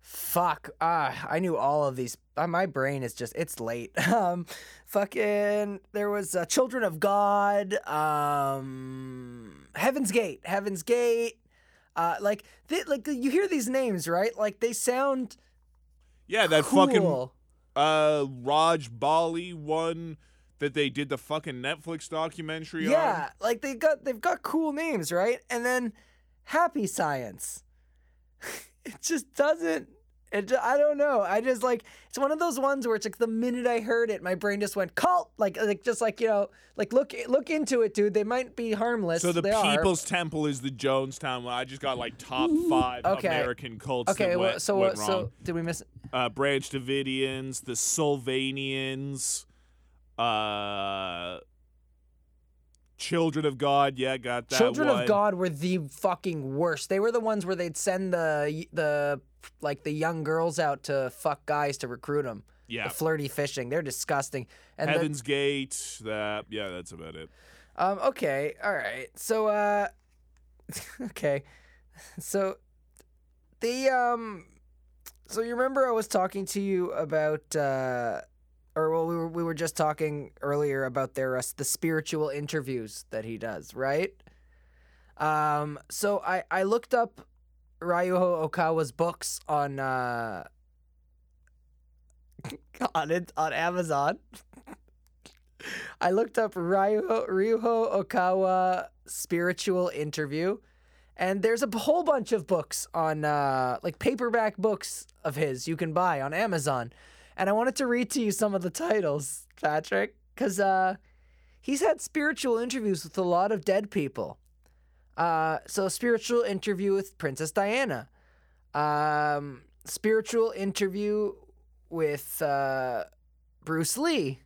Fuck. Ah, I knew all of these. Uh, my brain is just it's late. Um fucking there was uh, Children of God, um Heaven's Gate. Heaven's Gate. Uh like they, like you hear these names, right? Like they sound yeah, that cool. fucking uh Raj Bali one that they did the fucking Netflix documentary on. Yeah, like they got they've got cool names, right? And then Happy Science. it just doesn't it I don't know. I just like it's one of those ones where it's like the minute I heard it, my brain just went cult. Like like just like you know like look look into it, dude. They might be harmless. So the they are. People's Temple is the Jonestown one. I just got like top five Okay. American cults Okay, that well, went, so went wrong. So did we miss? uh, Branch Davidians, the Sylvanians, uh, Children of God. Yeah, got that Children one. of God were the fucking worst. They were the ones where they'd send the the like the young girls out to fuck guys to recruit them. Yeah. The flirty fishing. They're disgusting. And the- Heaven's Gate. That yeah, that's about it. Um, okay, all right. So, uh, okay. So, the, um, so you remember I was talking to you about, uh, or well, we were, we were just talking earlier about their, uh, the spiritual interviews that he does, right? Um, so I, I looked up Ryuho Okawa's books on, uh, on it, on Amazon. I looked up Ryuho, Ryuho Okawa spiritual interview, and there's a whole bunch of books on uh, like paperback books of his you can buy on Amazon, and I wanted to read to you some of the titles, Patrick, because uh, he's had spiritual interviews with a lot of dead people. Uh, so spiritual interview with Princess Diana, um, spiritual interview with uh, Bruce Lee.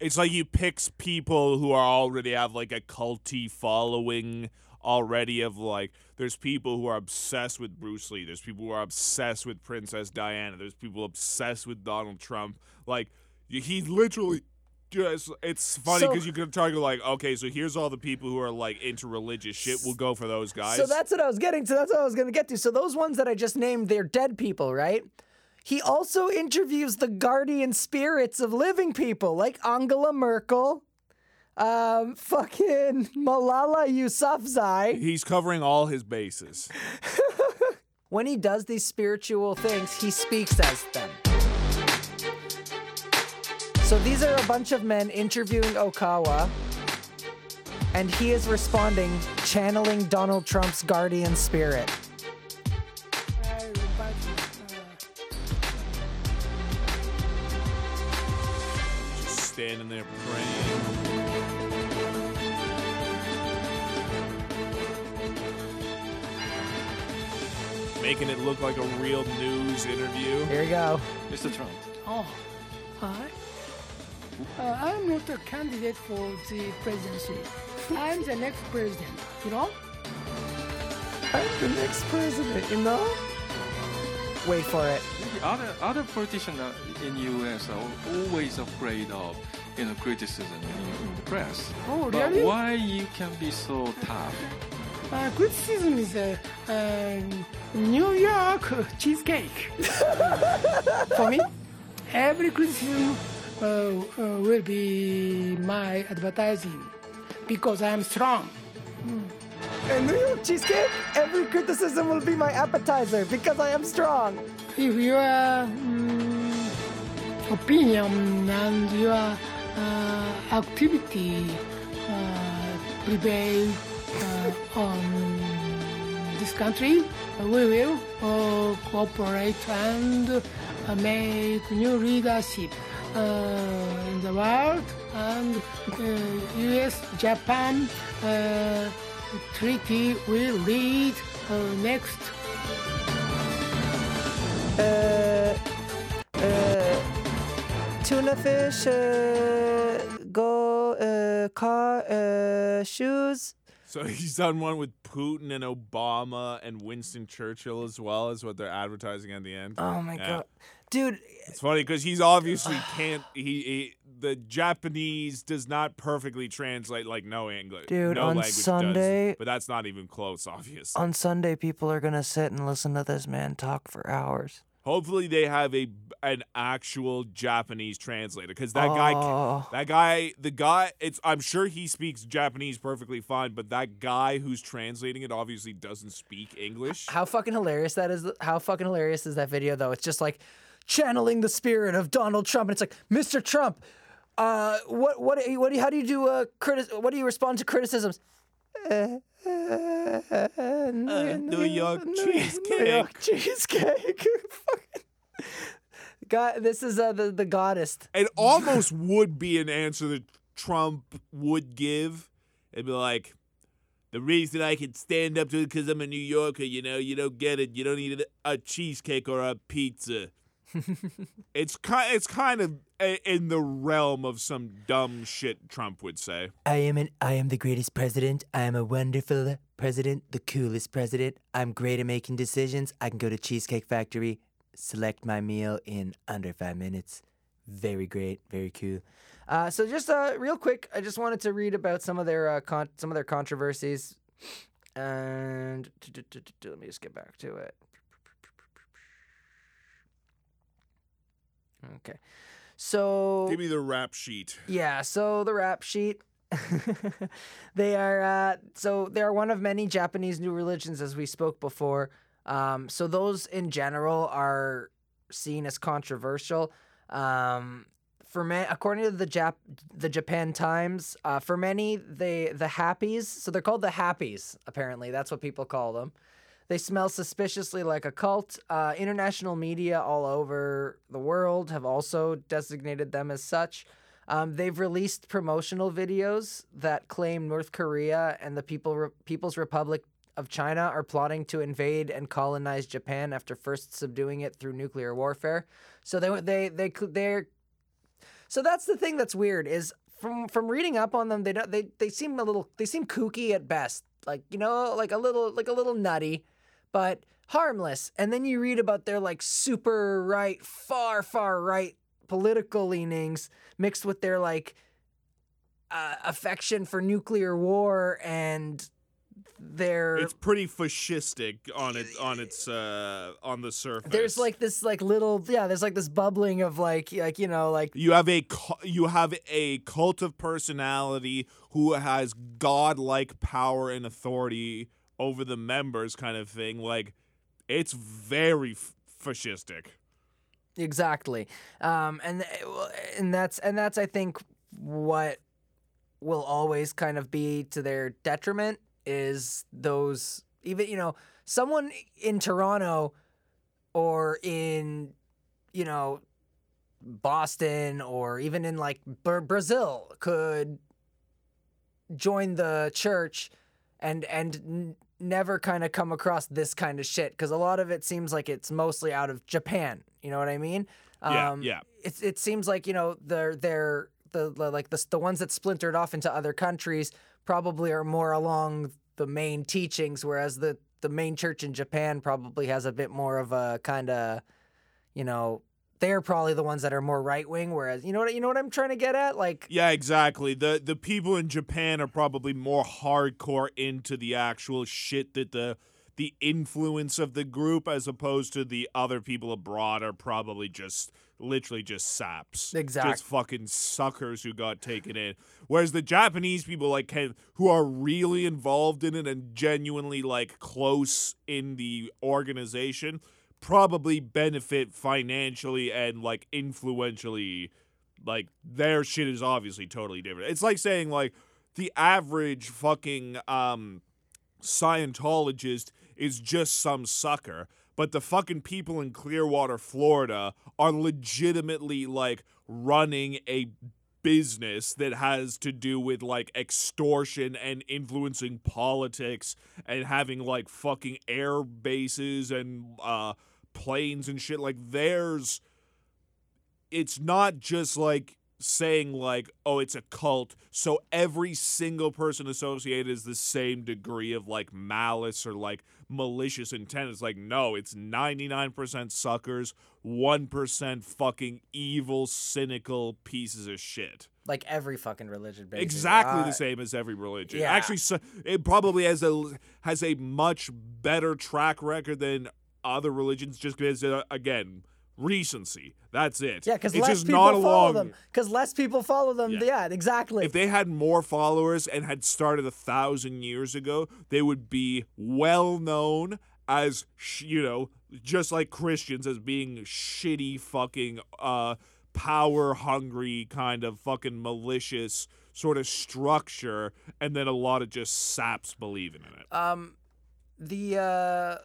It's like he picks people who are already have like a culty following already of like there's people who are obsessed with Bruce Lee, there's people who are obsessed with Princess Diana, there's people obsessed with Donald Trump. Like he literally just it's funny So- because you can talk like okay, so here's all the people who are like into religious shit. We'll go for those guys. So that's what I was getting to. That's what I was going to get to. So those ones that I just named, they're dead people, right? He also interviews the guardian spirits of living people, like Angela Merkel, um, fucking Malala Yousafzai. He's covering all his bases. When he does these spiritual things, he speaks as them. So these are a bunch of men interviewing Okawa, and he is responding, channeling Donald Trump's guardian spirit. Just standing there praying. Making it look like a real news interview. Here we go. Mr. Trump, Oh, hi. Uh, I'm not a candidate for the presidency. I'm the next president, you know? I'm the next president, you know? Wait for it. the other other politicians are- in U.S. are always afraid of you know criticism in, in the press. Oh, But really? why you can be so tough? Uh, criticism is a um, New York cheesecake. For me, every criticism uh, uh, will be my advertising because I'm strong. And New York cheesecake, every criticism will be my appetizer because I am strong. If your mm, opinion and your uh, activity uh, prevail uh, on this country, we will uh, cooperate and uh, make new leadership uh, in the world and uh, U.S. Japan uh, treaty will lead uh, next Uh, uh, tuna fish, uh, go, uh, car, uh, shoes, So he's done one with Putin and Obama and Winston Churchill as well as what they're advertising at the end. Oh my Yeah. god, dude! It's funny because he's obviously can't. He, he the Japanese does not perfectly translate like no English. Dude, no on language Sunday- does, but that's not even close. Obviously, On Sunday, people are gonna sit and listen to this man talk for hours. hopefully they have a an actual Japanese translator because that guy, Oh. ca- that guy, the guy. It's I'm sure he speaks Japanese perfectly fine, but that guy who's translating it obviously doesn't speak English. How fucking hilarious that is! How fucking hilarious is that video though? It's just like channeling the spirit of Donald Trump, and it's like, Mr. Trump, uh, what, what, what do you, how do you do uh, criti- What do you respond to criticisms? Uh, New York New cheesecake. York cheesecake. God, this is uh, the the goddess. It almost would be an answer that Trump would give. It'd be like, the reason I can stand up to it because I'm a New Yorker, you know, you don't get it. You don't need a, a cheesecake or a pizza. It's kind, it's kind of in the realm of some dumb shit Trump would say. I am an I am the greatest president. I am a wonderful president, the coolest president. I'm great at making decisions. I can go to Cheesecake Factory, select my meal in under five minutes. Very great, very cool. Uh, so just uh, real quick, I just wanted to read about some of their uh, con- some of their controversies, and let me just get back to it. Okay, so Give me the rap sheet. yeah, so the rap sheet. they are uh, so they are one of many Japanese new religions, as we spoke before. Um, so those in general are seen as controversial. Um, for ma- according to the Jap- the Japan Times, uh, for many they the happies. So they're called the happies. Apparently, that's what people call them. They smell suspiciously like a cult. Uh, international media all over the world have also designated them as such. Um, they've released promotional videos that claim North Korea and the People Re- People's Republic of China are plotting to invade and colonize Japan after first subduing it through nuclear warfare. So they they they they're so that's the thing that's weird is from from reading up on them they don't they they seem a little they seem kooky at best like you know like a little like a little nutty but harmless and then you read about their like super right far far right political leanings mixed with their like uh, affection for nuclear war and their It's pretty fascistic on it on its uh on the surface. there's like this like little yeah there's like this bubbling of like like you know like You have a you have a cult of personality who has godlike power and authority over the members, kind of thing. Like it's very f- fascistic. Exactly. Um, and and that's and that's I think what will always kind of be to their detriment is those even you know someone in Toronto or in you know Boston or even in like Brazil could join the church and and never kind of come across this kind of shit because a lot of it seems like it's mostly out of Japan. You know what I mean? Yeah, Um, yeah. It it seems like you know they're they're the, the like the the ones that splintered off into other countries probably are more along the main teachings, whereas the the main church in Japan probably has a bit more of a kind of you know they're probably the ones that are more right wing. Whereas you know what you know what I'm trying to get at, like Yeah, exactly. The the people in Japan are probably more hardcore into the actual shit that the the influence of the group as opposed to the other people abroad are probably just literally just saps. exactly, Just fucking suckers who got taken in. Whereas the Japanese people like can who are really involved in it and genuinely like close in the organization probably benefit financially and like influentially like their shit is obviously totally different. It's like saying like the average fucking um Scientologist is just some sucker, but the fucking people in Clearwater, Florida are legitimately like running a business that has to do with like extortion and influencing politics and having like fucking air bases and uh planes and shit like there's it's not just like saying like, oh, it's a cult, so every single person associated is the same degree of like malice or like malicious intent. It's like, no, it's 99% suckers, 1% fucking evil, cynical pieces of shit. Like every fucking religion, basically. Exactly Uh, the same as every religion. yeah. Actually, so, it probably has a has a much better track record than other religions, just because uh, again, recency. That's it. Yeah, because it's less just people not follow along. them. Because less people follow them. Yeah. Yeah, exactly. If they had more followers and had started a thousand years ago, they would be well known as sh- you know, just like Christians as being shitty fucking uh power hungry kind of fucking malicious sort of structure and then a lot of just saps believing in it. um, the uh,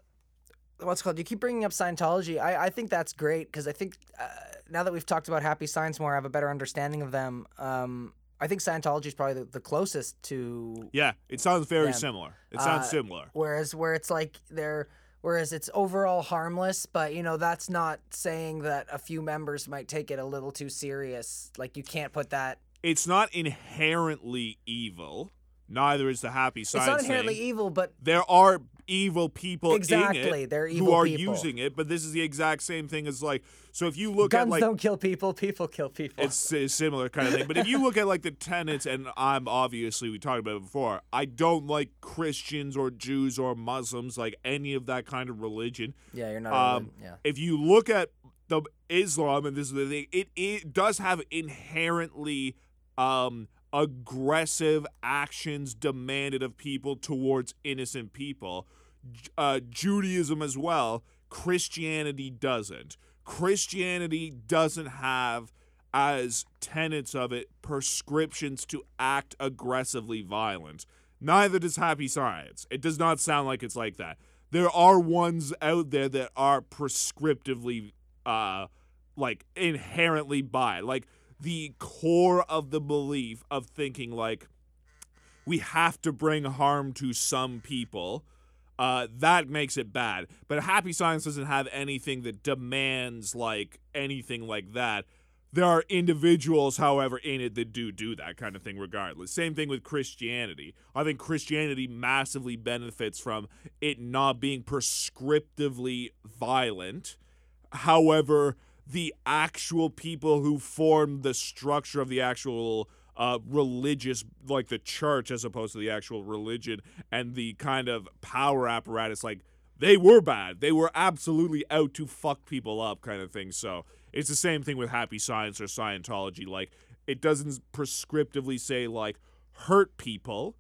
what's it called? You keep bringing up Scientology. I I think that's great because I think uh, now that we've talked about happy science more, I have a better understanding of them. Um, I think Scientology is probably the, the closest to Yeah, it sounds very them. similar. It sounds Uh, similar. Whereas where it's like they're whereas it's overall harmless, but you know that's not saying that a few members might take it a little too serious. Like you can't put that. It's not inherently evil. Neither is the happy science it's not inherently thing. evil, but there are evil people Exactly, they're evil who are people. using it, but this is the exact same thing as like so if you look guns at like don't kill people. People kill people. it's a similar kind of thing. But if you look at like the tenets, and I'm obviously we talked about it before. I don't like Christians or Jews or Muslims, like any of that kind of religion. yeah, you're not. Um, yeah. If you look at the Islam, and this is the thing, it it does have inherently um aggressive actions demanded of people towards innocent people. Uh, Judaism as well. Christianity doesn't. Christianity doesn't have as tenets of it prescriptions to act aggressively violent. Neither does Happy Science. It does not sound like it's like that. There are ones out there that are prescriptively uh like inherently by like the core of the belief of thinking like we have to bring harm to some people uh, that makes it bad. But Happy Science doesn't have anything that demands like anything like that. There are individuals, however, in it that do do that kind of thing regardless. Same thing with Christianity. I think Christianity massively benefits from it not being prescriptively violent. However, the actual people who form the structure of the actual uh, religious, like the church, as opposed to the actual religion and the kind of power apparatus, like they were bad. They were absolutely out to fuck people up, kind of thing. So it's the same thing with Happy Science or Scientology. Like it doesn't prescriptively say like hurt people.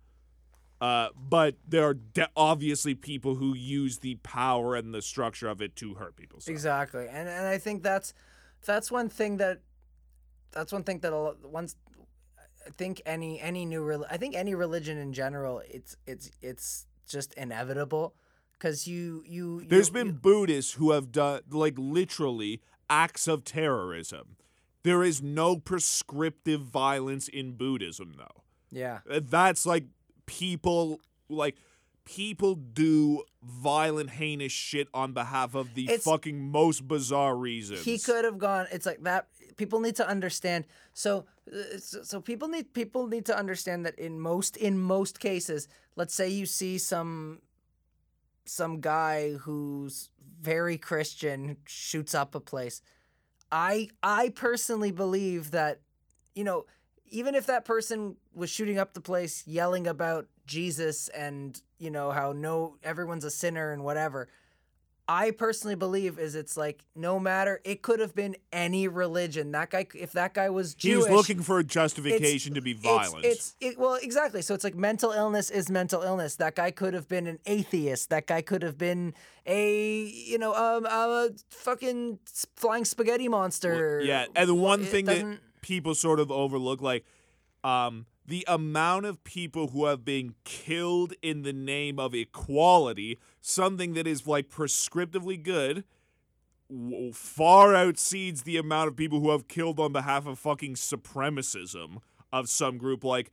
Uh, but there are de- obviously people who use the power and the structure of it to hurt people. So. Exactly, and and I think that's that's one thing that that's one thing that a once I think any any new rel- I think any religion in general it's it's it's just inevitable because you you you- There's been you- Buddhists who have done, like, literally acts of terrorism. There is no prescriptive violence in Buddhism, though. yeah Uh, That's like people, like, people do violent, heinous shit on behalf of the It's- fucking most bizarre reasons. he could have gone it's like that people need to understand so uh, so, so people need people need to understand that in most in most cases let's say you see some some guy who's very christian shoots up a place i i personally believe that you know even if that person was shooting up the place yelling about jesus and you know how no everyone's a sinner and whatever I personally believe is it's like no matter it could have been any religion. That guy, if that guy was he Jewish, was looking for a justification to be violent. It's, it, well, exactly. So it's like mental illness is mental illness. That guy could have been an atheist. That guy could have been a you know um a fucking flying spaghetti monster. Yeah, and the one It thing that people sort of overlook, like, um, the amount of people who have been killed in the name of equality, something that is like prescriptively good, far outseeds the amount of people who have killed on behalf of fucking supremacism of some group. Like,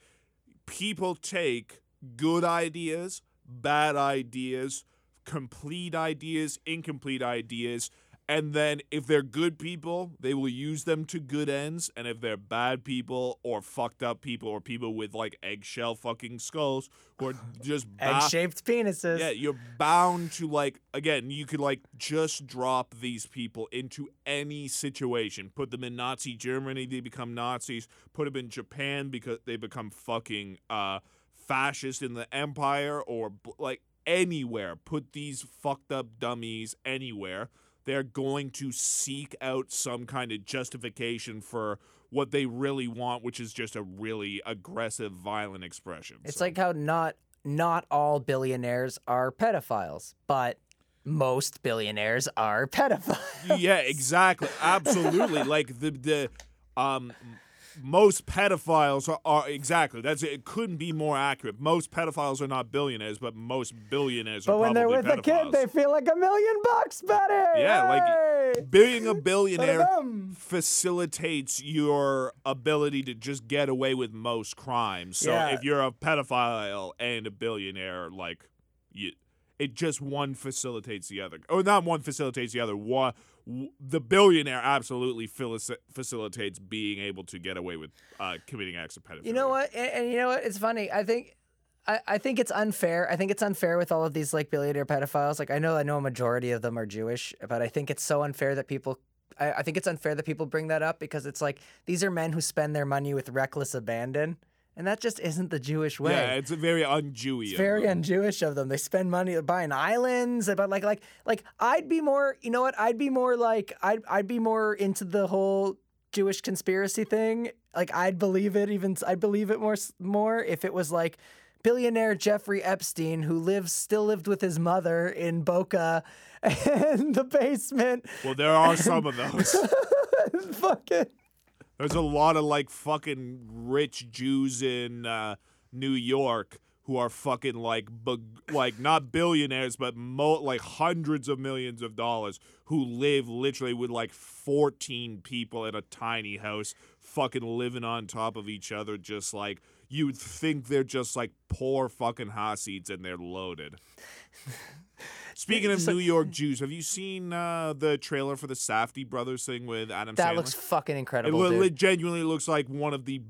people take good ideas, bad ideas, complete ideas, incomplete ideas, And then if they're good people, they will use them to good ends. And if they're bad people or fucked up people or people with like eggshell fucking skulls who are just ba- Egg-shaped penises. yeah, you're bound to like again, you could like just drop these people into any situation. Put them in Nazi Germany, they become Nazis. Put them in Japan because they become fucking uh fascist in the empire or like anywhere. Put these fucked up dummies anywhere. They're going to seek out some kind of justification for what they really want, which is just a really aggressive, violent expression. It's So- like how not not all billionaires are pedophiles, but most billionaires are pedophiles. yeah, exactly, absolutely. like the the um most pedophiles are, are exactly that's it. Couldn't be more accurate. Most pedophiles are not billionaires, but most billionaires But are when they're with a kid, they feel like a million bucks, buddy. Yeah, like being a billionaire facilitates your ability to just get away with most crimes. So Yeah. if you're a pedophile and a billionaire, like you, it just one facilitates the other, or not one facilitates the other. One, the billionaire absolutely facilitates being able to get away with uh, committing acts of pedophilia. You know what? And, and you know what? It's funny. I think. I, I think it's unfair. I think it's unfair with all of these like billionaire pedophiles. Like I know I know a majority of them are Jewish, but I think it's so unfair that people I, I think it's unfair that people bring that up because it's like these are men who spend their money with reckless abandon. And that just isn't the Jewish way. Yeah, it's a very un-Jewy. It's very them. un-Jewish of them. They spend money buying islands, but like like like I'd be more, you know what? I'd be more like I'd I'd be more into the whole Jewish conspiracy thing. Like I'd believe it even I'd believe it more more if it was like billionaire Jeffrey Epstein who lives still lived with his mother in Boca in the basement. Well, there are some of those. Fucking There's a lot of like fucking rich Jews in uh, New York who are fucking like like not billionaires but mo- like hundreds of millions of dollars who live literally with like 14 people in a tiny house fucking living on top of each other just like you'd think they're just like poor fucking Hasids and they're loaded. Speaking of New York Jews, have you seen uh, the trailer for the Safdie brothers thing with Adam that Sandler? looks fucking incredible, dude. li- genuinely looks like one of the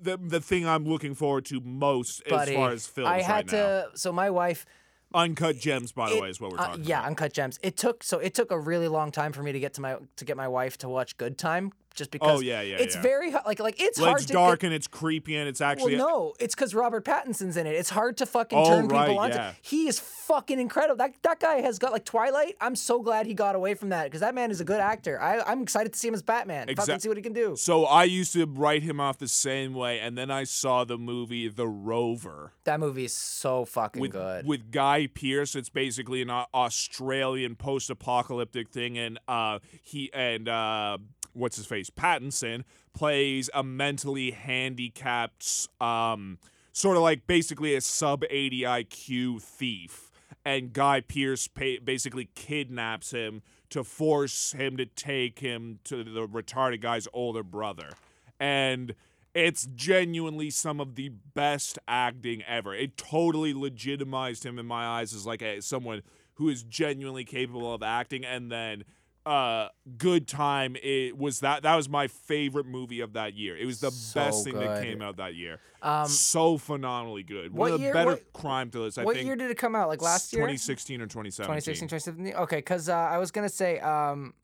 the the thing I'm looking forward to most Buddy, as far as films I had right to so my wife. Uncut gems, by the It- way, is what we're uh, talking yeah, about. uncut gems. It took so it took a really long time for me to get to my to get my wife to watch Good Time, just because. Oh, yeah, yeah, It's yeah. very like like it's Well, hard it's to. dark it- and it's creepy and it's actually. well, no, it's because Robert Pattinson's in it. It's hard to fucking Oh, turn right, people on. yeah. He is fucking incredible. That that guy has got like Twilight. I'm so glad he got away from that because that man is a good actor. I I'm excited to see him as Batman. Fucking Exact- see what he can do. So I used to write him off the same way, and then I saw the movie The Rover That movie is so fucking with good. with Guy Pearce. It's basically an Australian post-apocalyptic thing, and uh, he and uh, what's his face Pattinson plays a mentally handicapped, um, sort of like basically a sub 80 IQ thief, and Guy Pearce pa basically kidnaps him to force him to take him to the retarded guy's older brother, and it's genuinely some of the best acting ever. It totally legitimized him in my eyes as like a someone who is genuinely capable of acting. And then, uh, Good Time. It was that that was my favorite movie of that year. It was the So best thing that came out that year. Um, so phenomenally good. One what of the year- better what- crime thrillers. I what think. year did it come out? Like last year? 2016 or 2017. 2016, 2017. Okay, because uh, I was gonna say um,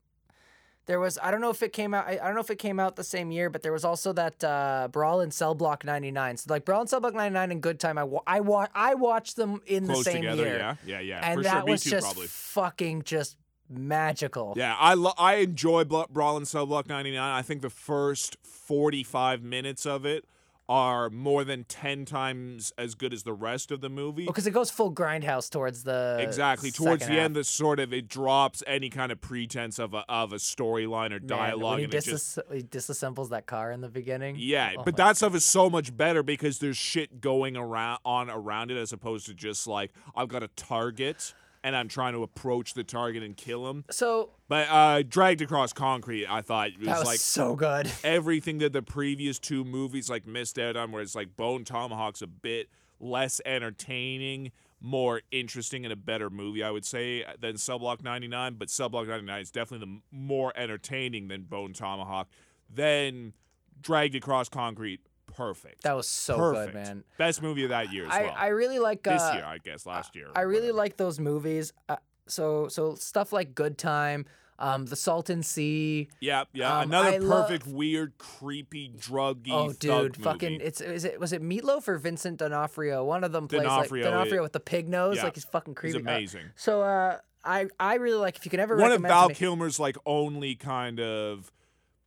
there was I don't know if it came out I, I don't know if it came out the same year, but there was also that uh, Brawl in Cell Block 99. So like Brawl in Cell Block 99 and Good Time, I wa- I, wa- I watched them in Close the same together, year. yeah, yeah, yeah. And for that sure. Me was too, just probably. fucking just magical. Yeah, I lo- I enjoy Bla- Brawl and Cell Block 99. I think the first 45 minutes of it are more than 10 times as good as the rest of the movie. Because it goes full grindhouse towards the Exactly. Towards the half. end, the sort of it drops any kind of pretense of a of a storyline or Man, dialogue, when he, and it just he disassembles that car in the beginning. yeah. Oh but that stuff is so much better because there's shit going around on around it as opposed to just like I've got a target and I'm trying to approach the target and kill him. So But uh, dragged across concrete, I thought was, that was like so good. everything that the previous two movies like missed out on where it's like bone tomahawk's a bit less entertaining more interesting and a better movie, I would say, than Cell Block 99. But Cell Block 99 is definitely the more entertaining than Bone Tomahawk. Then Dragged Across Concrete, perfect. That was so perfect. good, man. Best movie of that year as I, well. I really like this uh, year, I guess. Last year. I really like those movies. Uh, so so stuff like Good Time, um, The Salton Sea. Yeah, yeah. Um, Another I love- perfect, weird, creepy, druggy. Oh, dude, movie. fucking! It's is it was it Meatloaf or Vincent D'Onofrio? One of them plays like D'Onofrio, D'Onofrio it- with the pig nose, yeah. like he's fucking He's creepy. Uh, amazing. so uh, I I really like if you can ever One of Val me- Kilmer's like only kind of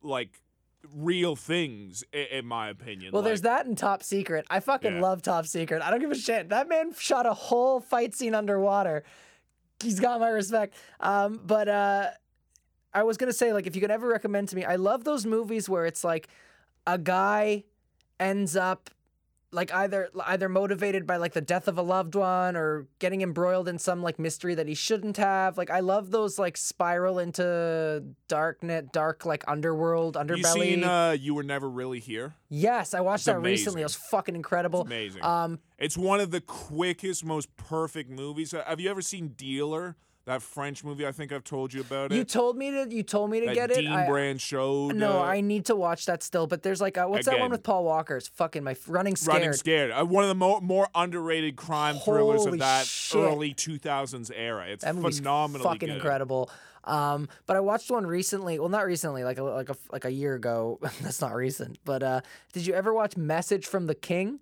like real things, in my opinion. Well, like, there's that in Top Secret. I fucking Yeah. love Top Secret. I don't give a shit. That man shot a whole fight scene underwater. He's got my respect. Um, but uh, I was gonna say, like, if you could ever recommend to me, I love those movies where it's like a guy ends up like either either motivated by like the death of a loved one or getting embroiled in some like mystery that he shouldn't have. Like I love those like spiral into darknet, dark like underworld, underbelly. You seen uh, You Were Never Really Here? Yes, I watched It's that recently. It was fucking incredible. It's amazing. Um, It's one of the quickest, most perfect movies. Uh, Have you ever seen Dealer? That French movie I think I've told you about it. you told me to you told me to that get Dean it. I- Brand showed. no, uh, I need to watch that still. But there's like, uh, what's that one with Paul Walker? It's fucking my running scared. Running Scared. Uh, one of the mo- more underrated crime thrillers of that shit. early 2000s era. It's That phenomenally fucking good. incredible. Um, but I watched one recently. Well, not recently, like a, like a like a year ago. That's not recent. But uh, did you ever watch Message from the King?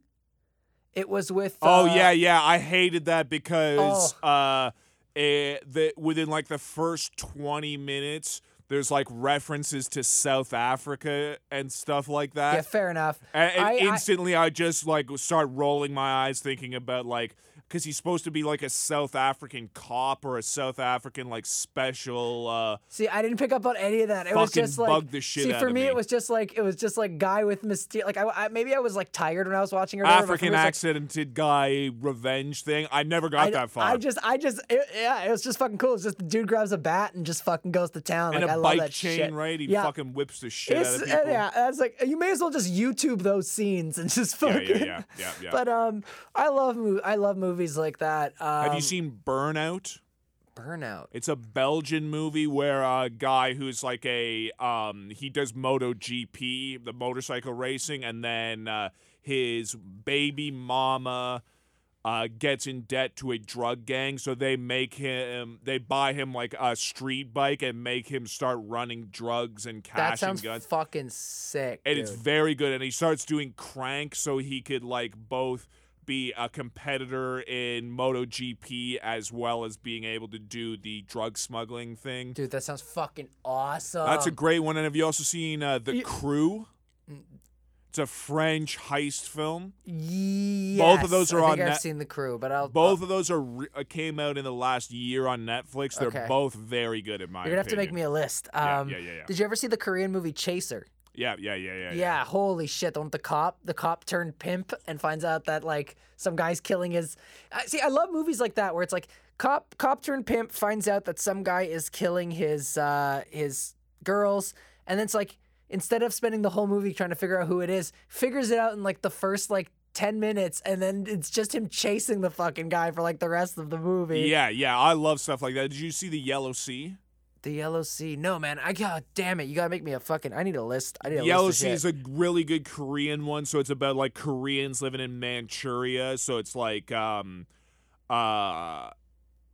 It was with. Oh uh, yeah, yeah. I hated that because Oh. uh, eh, the within like the first twenty minutes, there's like references to South Africa and stuff like that. Yeah, fair enough. And, and I- I- instantly, I, just like start rolling my eyes, thinking about like, because he's supposed to be like a South African cop or a South African like special. Uh, See, I didn't pick up on any of that. It was just like the shit see out for of me, me. it was just like it was just like guy with mysterious. Like I, I maybe I was like tired when I was watching it. or whatever, African it like, guy revenge thing. I never got I, that far. I just, I just, it, yeah, it was just fucking cool. It's just the dude grabs a bat and just fucking goes to town. and like, a I love bike that chain, shit. right? He yeah. fucking whips the shit out It's, of uh, people. yeah, that's like you may as well just YouTube those scenes and just Yeah, fucking. yeah, yeah, yeah, yeah. But um, I love I love movies like that. Um, Have you seen Burnout? Burnout? It's a Belgian movie where a guy who's like a um he does MotoGP, the motorcycle racing, and then uh, his baby mama uh, gets in debt to a drug gang, so they make him they buy him like a street bike and make him start running drugs and That cashing sounds guns. fucking sick. and dude. it's very good. And he starts doing crank so he could like both be a competitor in MotoGP as well as being able to do the drug smuggling thing. Dude, that sounds fucking awesome. That's a great one. And have you also seen uh, The You- Crew? It's a French heist film. Yes, Both of those are I on I've seen the crew, but I'll Both of those are re- uh, came out in the last year on Netflix. They're Okay. both very good in my You're gonna have to make me a list. Yeah, Um, yeah, yeah, yeah. Did you ever see the Korean movie Chaser? Yeah, yeah, yeah, yeah. Yeah, holy shit! The one with the cop, the cop turned pimp and finds out that like some guy's killing his. I see, I love movies like that where it's like cop, cop turned pimp finds out that some guy is killing his uh his girls, and then it's like instead of spending the whole movie trying to figure out who it is, figures it out in like the first like ten minutes, and then it's just him chasing the fucking guy for like the rest of the movie. Yeah, yeah. I love stuff like that. Did you see The Yellow Sea? The Yellow Sea. No man, I God damn it. You gotta make me a fucking. I need a list. I need a Yellow list Sea is a really good Korean one. So it's about like Koreans living in Manchuria. So it's like um uh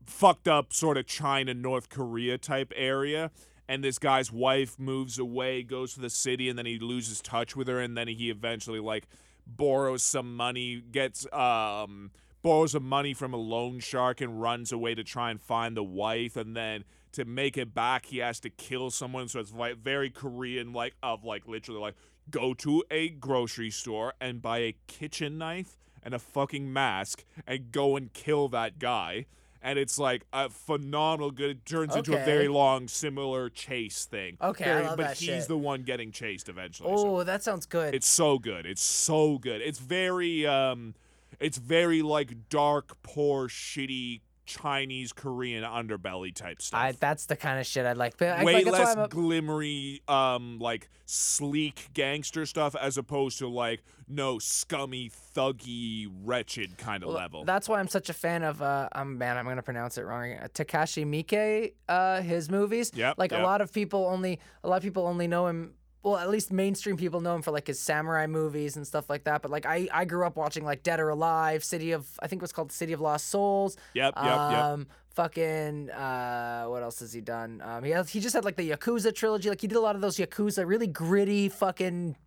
fucked up sort of China, North Korea type area. And this guy's wife moves away, goes to the city, and then he loses touch with her, and then he eventually like borrows some money, gets um borrows some money from a loan shark and runs away to try and find the wife and then to make it back he has to kill someone so it's like very korean like of like literally like go to a grocery store and buy a kitchen knife and a fucking mask and go and kill that guy and it's like a phenomenal good it turns into a very long similar chase thing Okay, I Very- love but that he's shit. the one getting chased eventually so- Oh, that sounds good. it's so good. It's so good. It's very um it's very like dark, poor, shitty Chinese Korean underbelly type stuff. I that's the kind of shit I like. But I, Way like, less I'm a- glimmery, um, like sleek gangster stuff, as opposed to like no scummy, thuggy, wretched kind of Well, level. That's why I'm such a fan of. Uh, um, man, I'm gonna pronounce it wrong. again. Takashi Miike, uh, his movies. Yeah. Like yep. a lot of people only, a lot of people only know him. Well, at least mainstream people know him for like his samurai movies and stuff like that. But like I, I grew up watching like Dead or Alive, City of, I think it was called City of Lost Souls. Yep, yep, yep. um, Fucking, uh, what else has he done? Um, he has, he just had like the Yakuza trilogy. Like he did a lot of those Yakuza, really gritty, fucking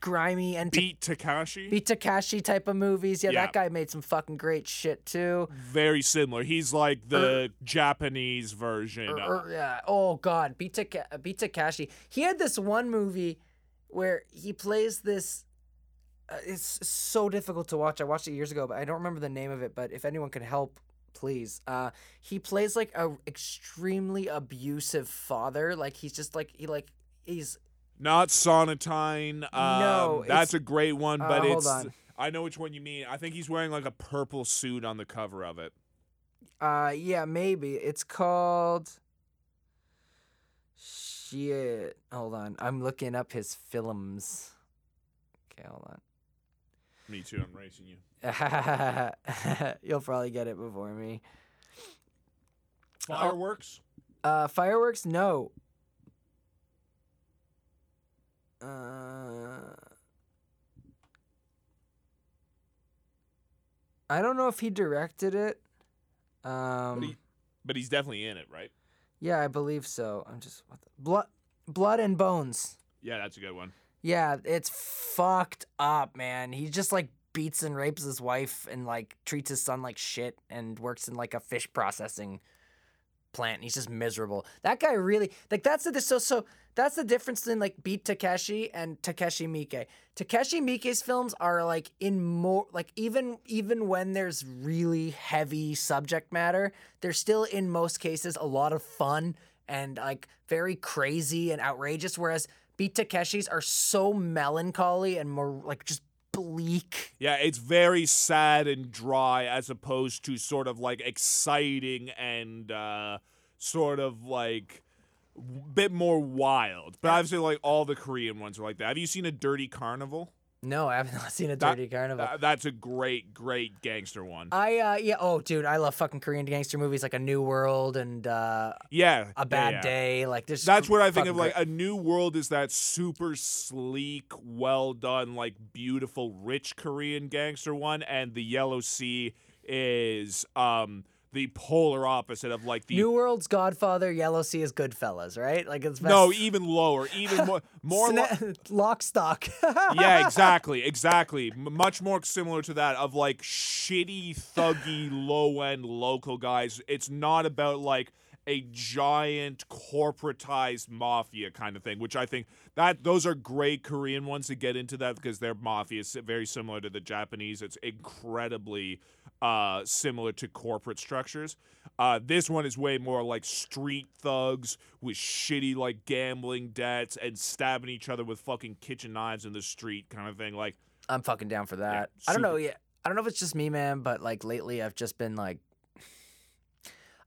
grimy and Beat Takashi. Beat Takashi type of movies. Yeah, Yeah. that guy made some fucking great shit too. Very similar. He's like the Japanese version. Or- of- or- yeah. Oh God, Beat Taka- Beat Takashi. He had this one movie where he plays this. Uh, it's so difficult to watch. I watched it years ago, but I don't remember the name of it. But if anyone can help, please. Uh, he plays like a extremely abusive father. Like he's just like he like he's Not Sonatine. Um, No, that's a great one, uh, but hold it's. on. I know which one you mean. I think he's wearing like a purple suit on the cover of it. Uh, yeah, maybe. It's called. Shit. Hold on. I'm looking up his films. Okay, hold on. Me too. I'm racing you. You'll probably get it before me. Fireworks. Uh, fireworks? No. Uh, I don't know if he directed it. Um, But, he, but he's definitely in it, right? yeah, I believe so. I'm just what the, blood, blood and bones. Yeah, that's a good one. Yeah, it's fucked up, man. He just like beats and rapes his wife and like treats his son like shit and works in like a fish processing plant. and He's just miserable. That guy really like that's the so so that's the difference in like Beat Takeshi and Takeshi Miike. Takeshi Miike's films are like in more like even even when there's really heavy subject matter, they're still in most cases a lot of fun and like very crazy and outrageous. Whereas Beat Takeshi's are so melancholy and more like just bleak. Yeah, it's very sad and dry as opposed to sort of like exciting and uh, sort of like bit more wild. But obviously, like all the Korean ones are like that. Have you seen a Dirty Carnival? No, I have not seen a That- Dirty Carnival. uh, that's a great, great gangster one. I uh yeah oh dude I love fucking Korean gangster movies like A New World and uh yeah, A Bad yeah, yeah. Day like there's That's what I think of. Like great- a new world is that super sleek, well done, like beautiful, rich Korean gangster one, and the Yellow Sea is um the polar opposite of like the New World's Godfather Yellow Sea is Goodfellas right like it's best no even lower, even more more. lo- Sna- lock stock yeah, exactly, exactly. M- much more similar to that of like shitty, thuggy, low end local guys. It's not about like a giant corporatized mafia kind of thing, which I think that those are great Korean ones to get into that because their mafia is very similar to the Japanese. It's incredibly uh, similar to corporate structures. Uh, this one is way more like street thugs with shitty like gambling debts and stabbing each other with fucking kitchen knives in the street kind of thing. Like I'm fucking down for that I don't know yeah I don't know if it's just me man but like lately I've just been like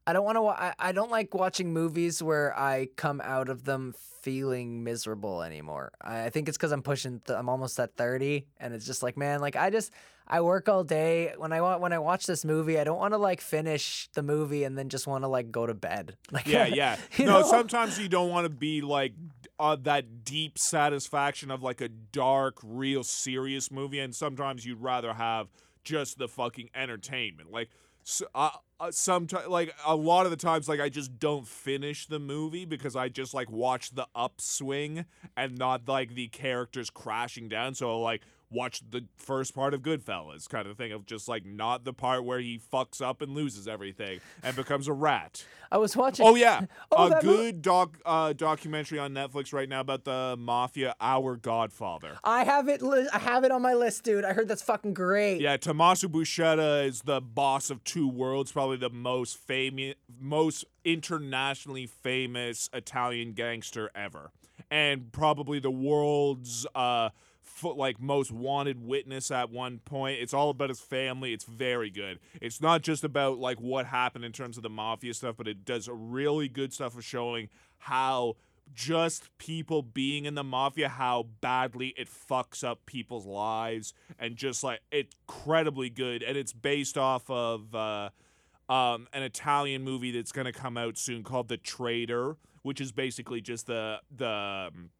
I don't want to. Wa- I, I don't like watching movies where I come out of them feeling miserable anymore. I, I think it's because I'm pushing. Th- I'm almost at thirty, and it's just like, man, like I just I work all day. When I want when I watch this movie, I don't want to like finish the movie and then just want to like go to bed. Like yeah, yeah. no, know? sometimes you don't want to be like uh, that deep satisfaction of like a dark, real serious movie, and sometimes you'd rather have just the fucking entertainment. Like, so, uh, uh, sometimes, like a lot of the times, like I just don't finish the movie because I just like watch the upswing and not like the characters crashing down. So like watch the first part of Goodfellas kind of thing of just like not the part where he fucks up and loses everything and becomes a rat. I was watching. Oh yeah, Oh, a good doc uh, documentary on Netflix right now about the mafia, Our Godfather. I have it. Li- I have it on my list, dude. I heard that's fucking great. Yeah, Tommaso Buscetta is the boss of two worlds, probably the most famous, most internationally famous Italian gangster ever, and probably the world's uh, like most wanted witness at one point. It's all about his family. It's very good. It's not just about like what happened in terms of the mafia stuff, but it does really good stuff of showing how just people being in the mafia how badly it fucks up people's lives and just like incredibly good and it's based off of uh um, an Italian movie that's going to come out soon called The Traitor, which is basically just the the um,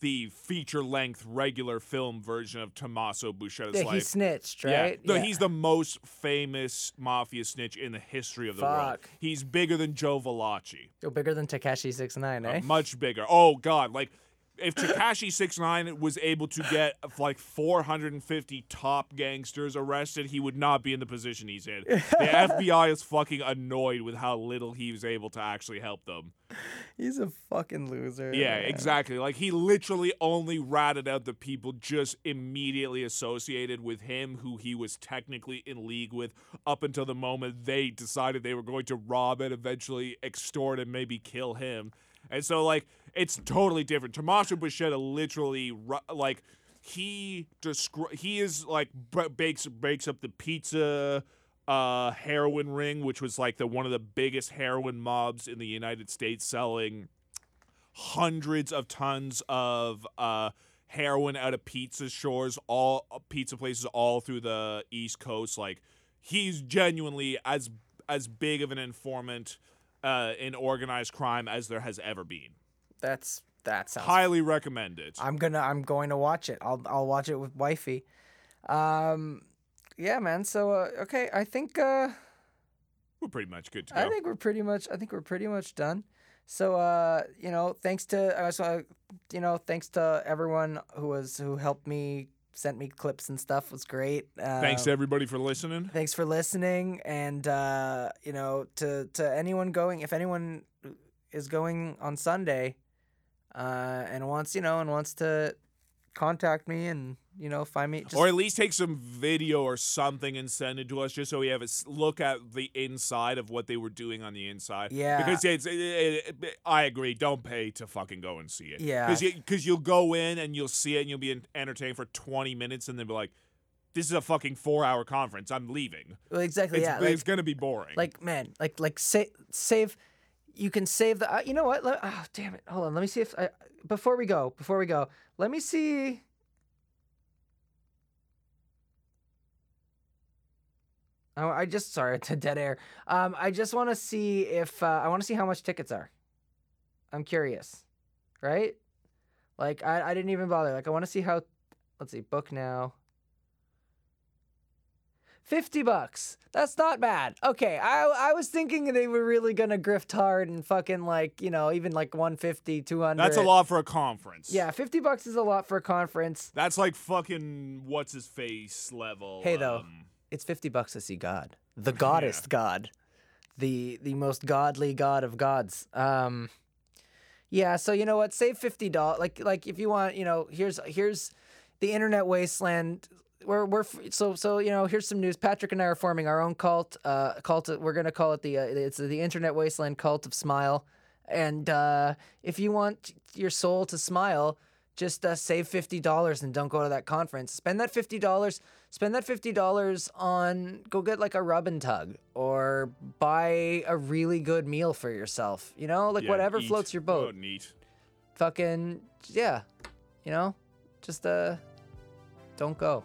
the feature length regular film version of Tommaso Buscetta's Yeah, life. he snitched, Yeah. right? No, Yeah. he's the most famous mafia snitch in the history of the world. Fuck. He's bigger than Joe Valachi. Go bigger than Tekashi Six Nine, eh? Uh, much bigger. Oh God! Like if Tekashi Six Nine was able to get like 450 top gangsters arrested, he would not be in the position he's in. The FBI is fucking annoyed with how little he was able to actually help them. He's a fucking loser. Yeah, man. exactly. Like he literally only ratted out the people just immediately associated with him who he was technically in league with up until the moment they decided they were going to rob and eventually extort and maybe kill him. And so like it's totally different. Tommaso Buscetta literally like he descri- he is like b- bakes breaks up the pizza uh heroin ring which was like the one of the biggest heroin mobs in the United States selling hundreds of tons of uh, heroin out of pizza stores, all pizza places all through the East Coast. Like he's genuinely as as big of an informant uh, in organized crime as there has ever been. That's that sounds. Highly recommend it. I'm gonna. I'm going to watch it. I'll. I'll watch it with wifey. Um, yeah, man. So uh, okay, I think. Uh, We're pretty much good to go. I think we're pretty much. I think we're pretty much done. So uh, you know, thanks to I also, you know, thanks to everyone who was who helped me, sent me clips and stuff. It was great. Uh, Thanks to everybody for listening. Thanks for listening, and uh, you know, to to anyone going, if anyone is going on Sunday, uh, and wants you know and wants to contact me and you know find me, just, or at least take some video or something and send it to us just so we have a look at the inside of what they were doing on the inside. Yeah. Because it's, it, it, it- I agree. Don't pay to fucking go and see it. Yeah. Because you, will go in and you'll see it and you'll be entertained for 20 minutes and then be like, this is a fucking four hour conference. I'm leaving. Well, exactly. It's, yeah, it's like, going to be boring. like man, like like save save. You can save the. Uh, you know what? Let, oh damn it! Hold on. Let me see if I before we go. Before we go, let me see. Oh, I just sorry to dead air. Um, I just want to see if uh, I want to see how much tickets are. I'm curious, right? Like I, I didn't even bother. Like I want to see how. Let's see. Book now. 50 bucks. That's not bad. Okay, I I was thinking they were really going to grift hard and fucking like, you know, even like 150, 200. That's a lot for a conference. Yeah, 50 bucks is a lot for a conference. That's like fucking what's his face level. Hey though, um, it's 50 bucks to see God. The goddess God. The the most godly god of gods. Um Yeah, so you know what? Save $50 like like if you want, you know, here's here's the internet wasteland we're we're so so you know here's some news. Patrick and I are forming our own cult. Uh, cult. We're gonna call it the uh, it's the internet wasteland cult of smile. And uh, if you want your soul to smile, just uh, save fifty dollars and don't go to that conference. Spend that fifty dollars. Spend that fifty dollars on go get like a rub and tug or buy a really good meal for yourself. You know, like yeah, whatever eat. floats your boat. Oh, neat. Fucking yeah, you know, just uh, don't go.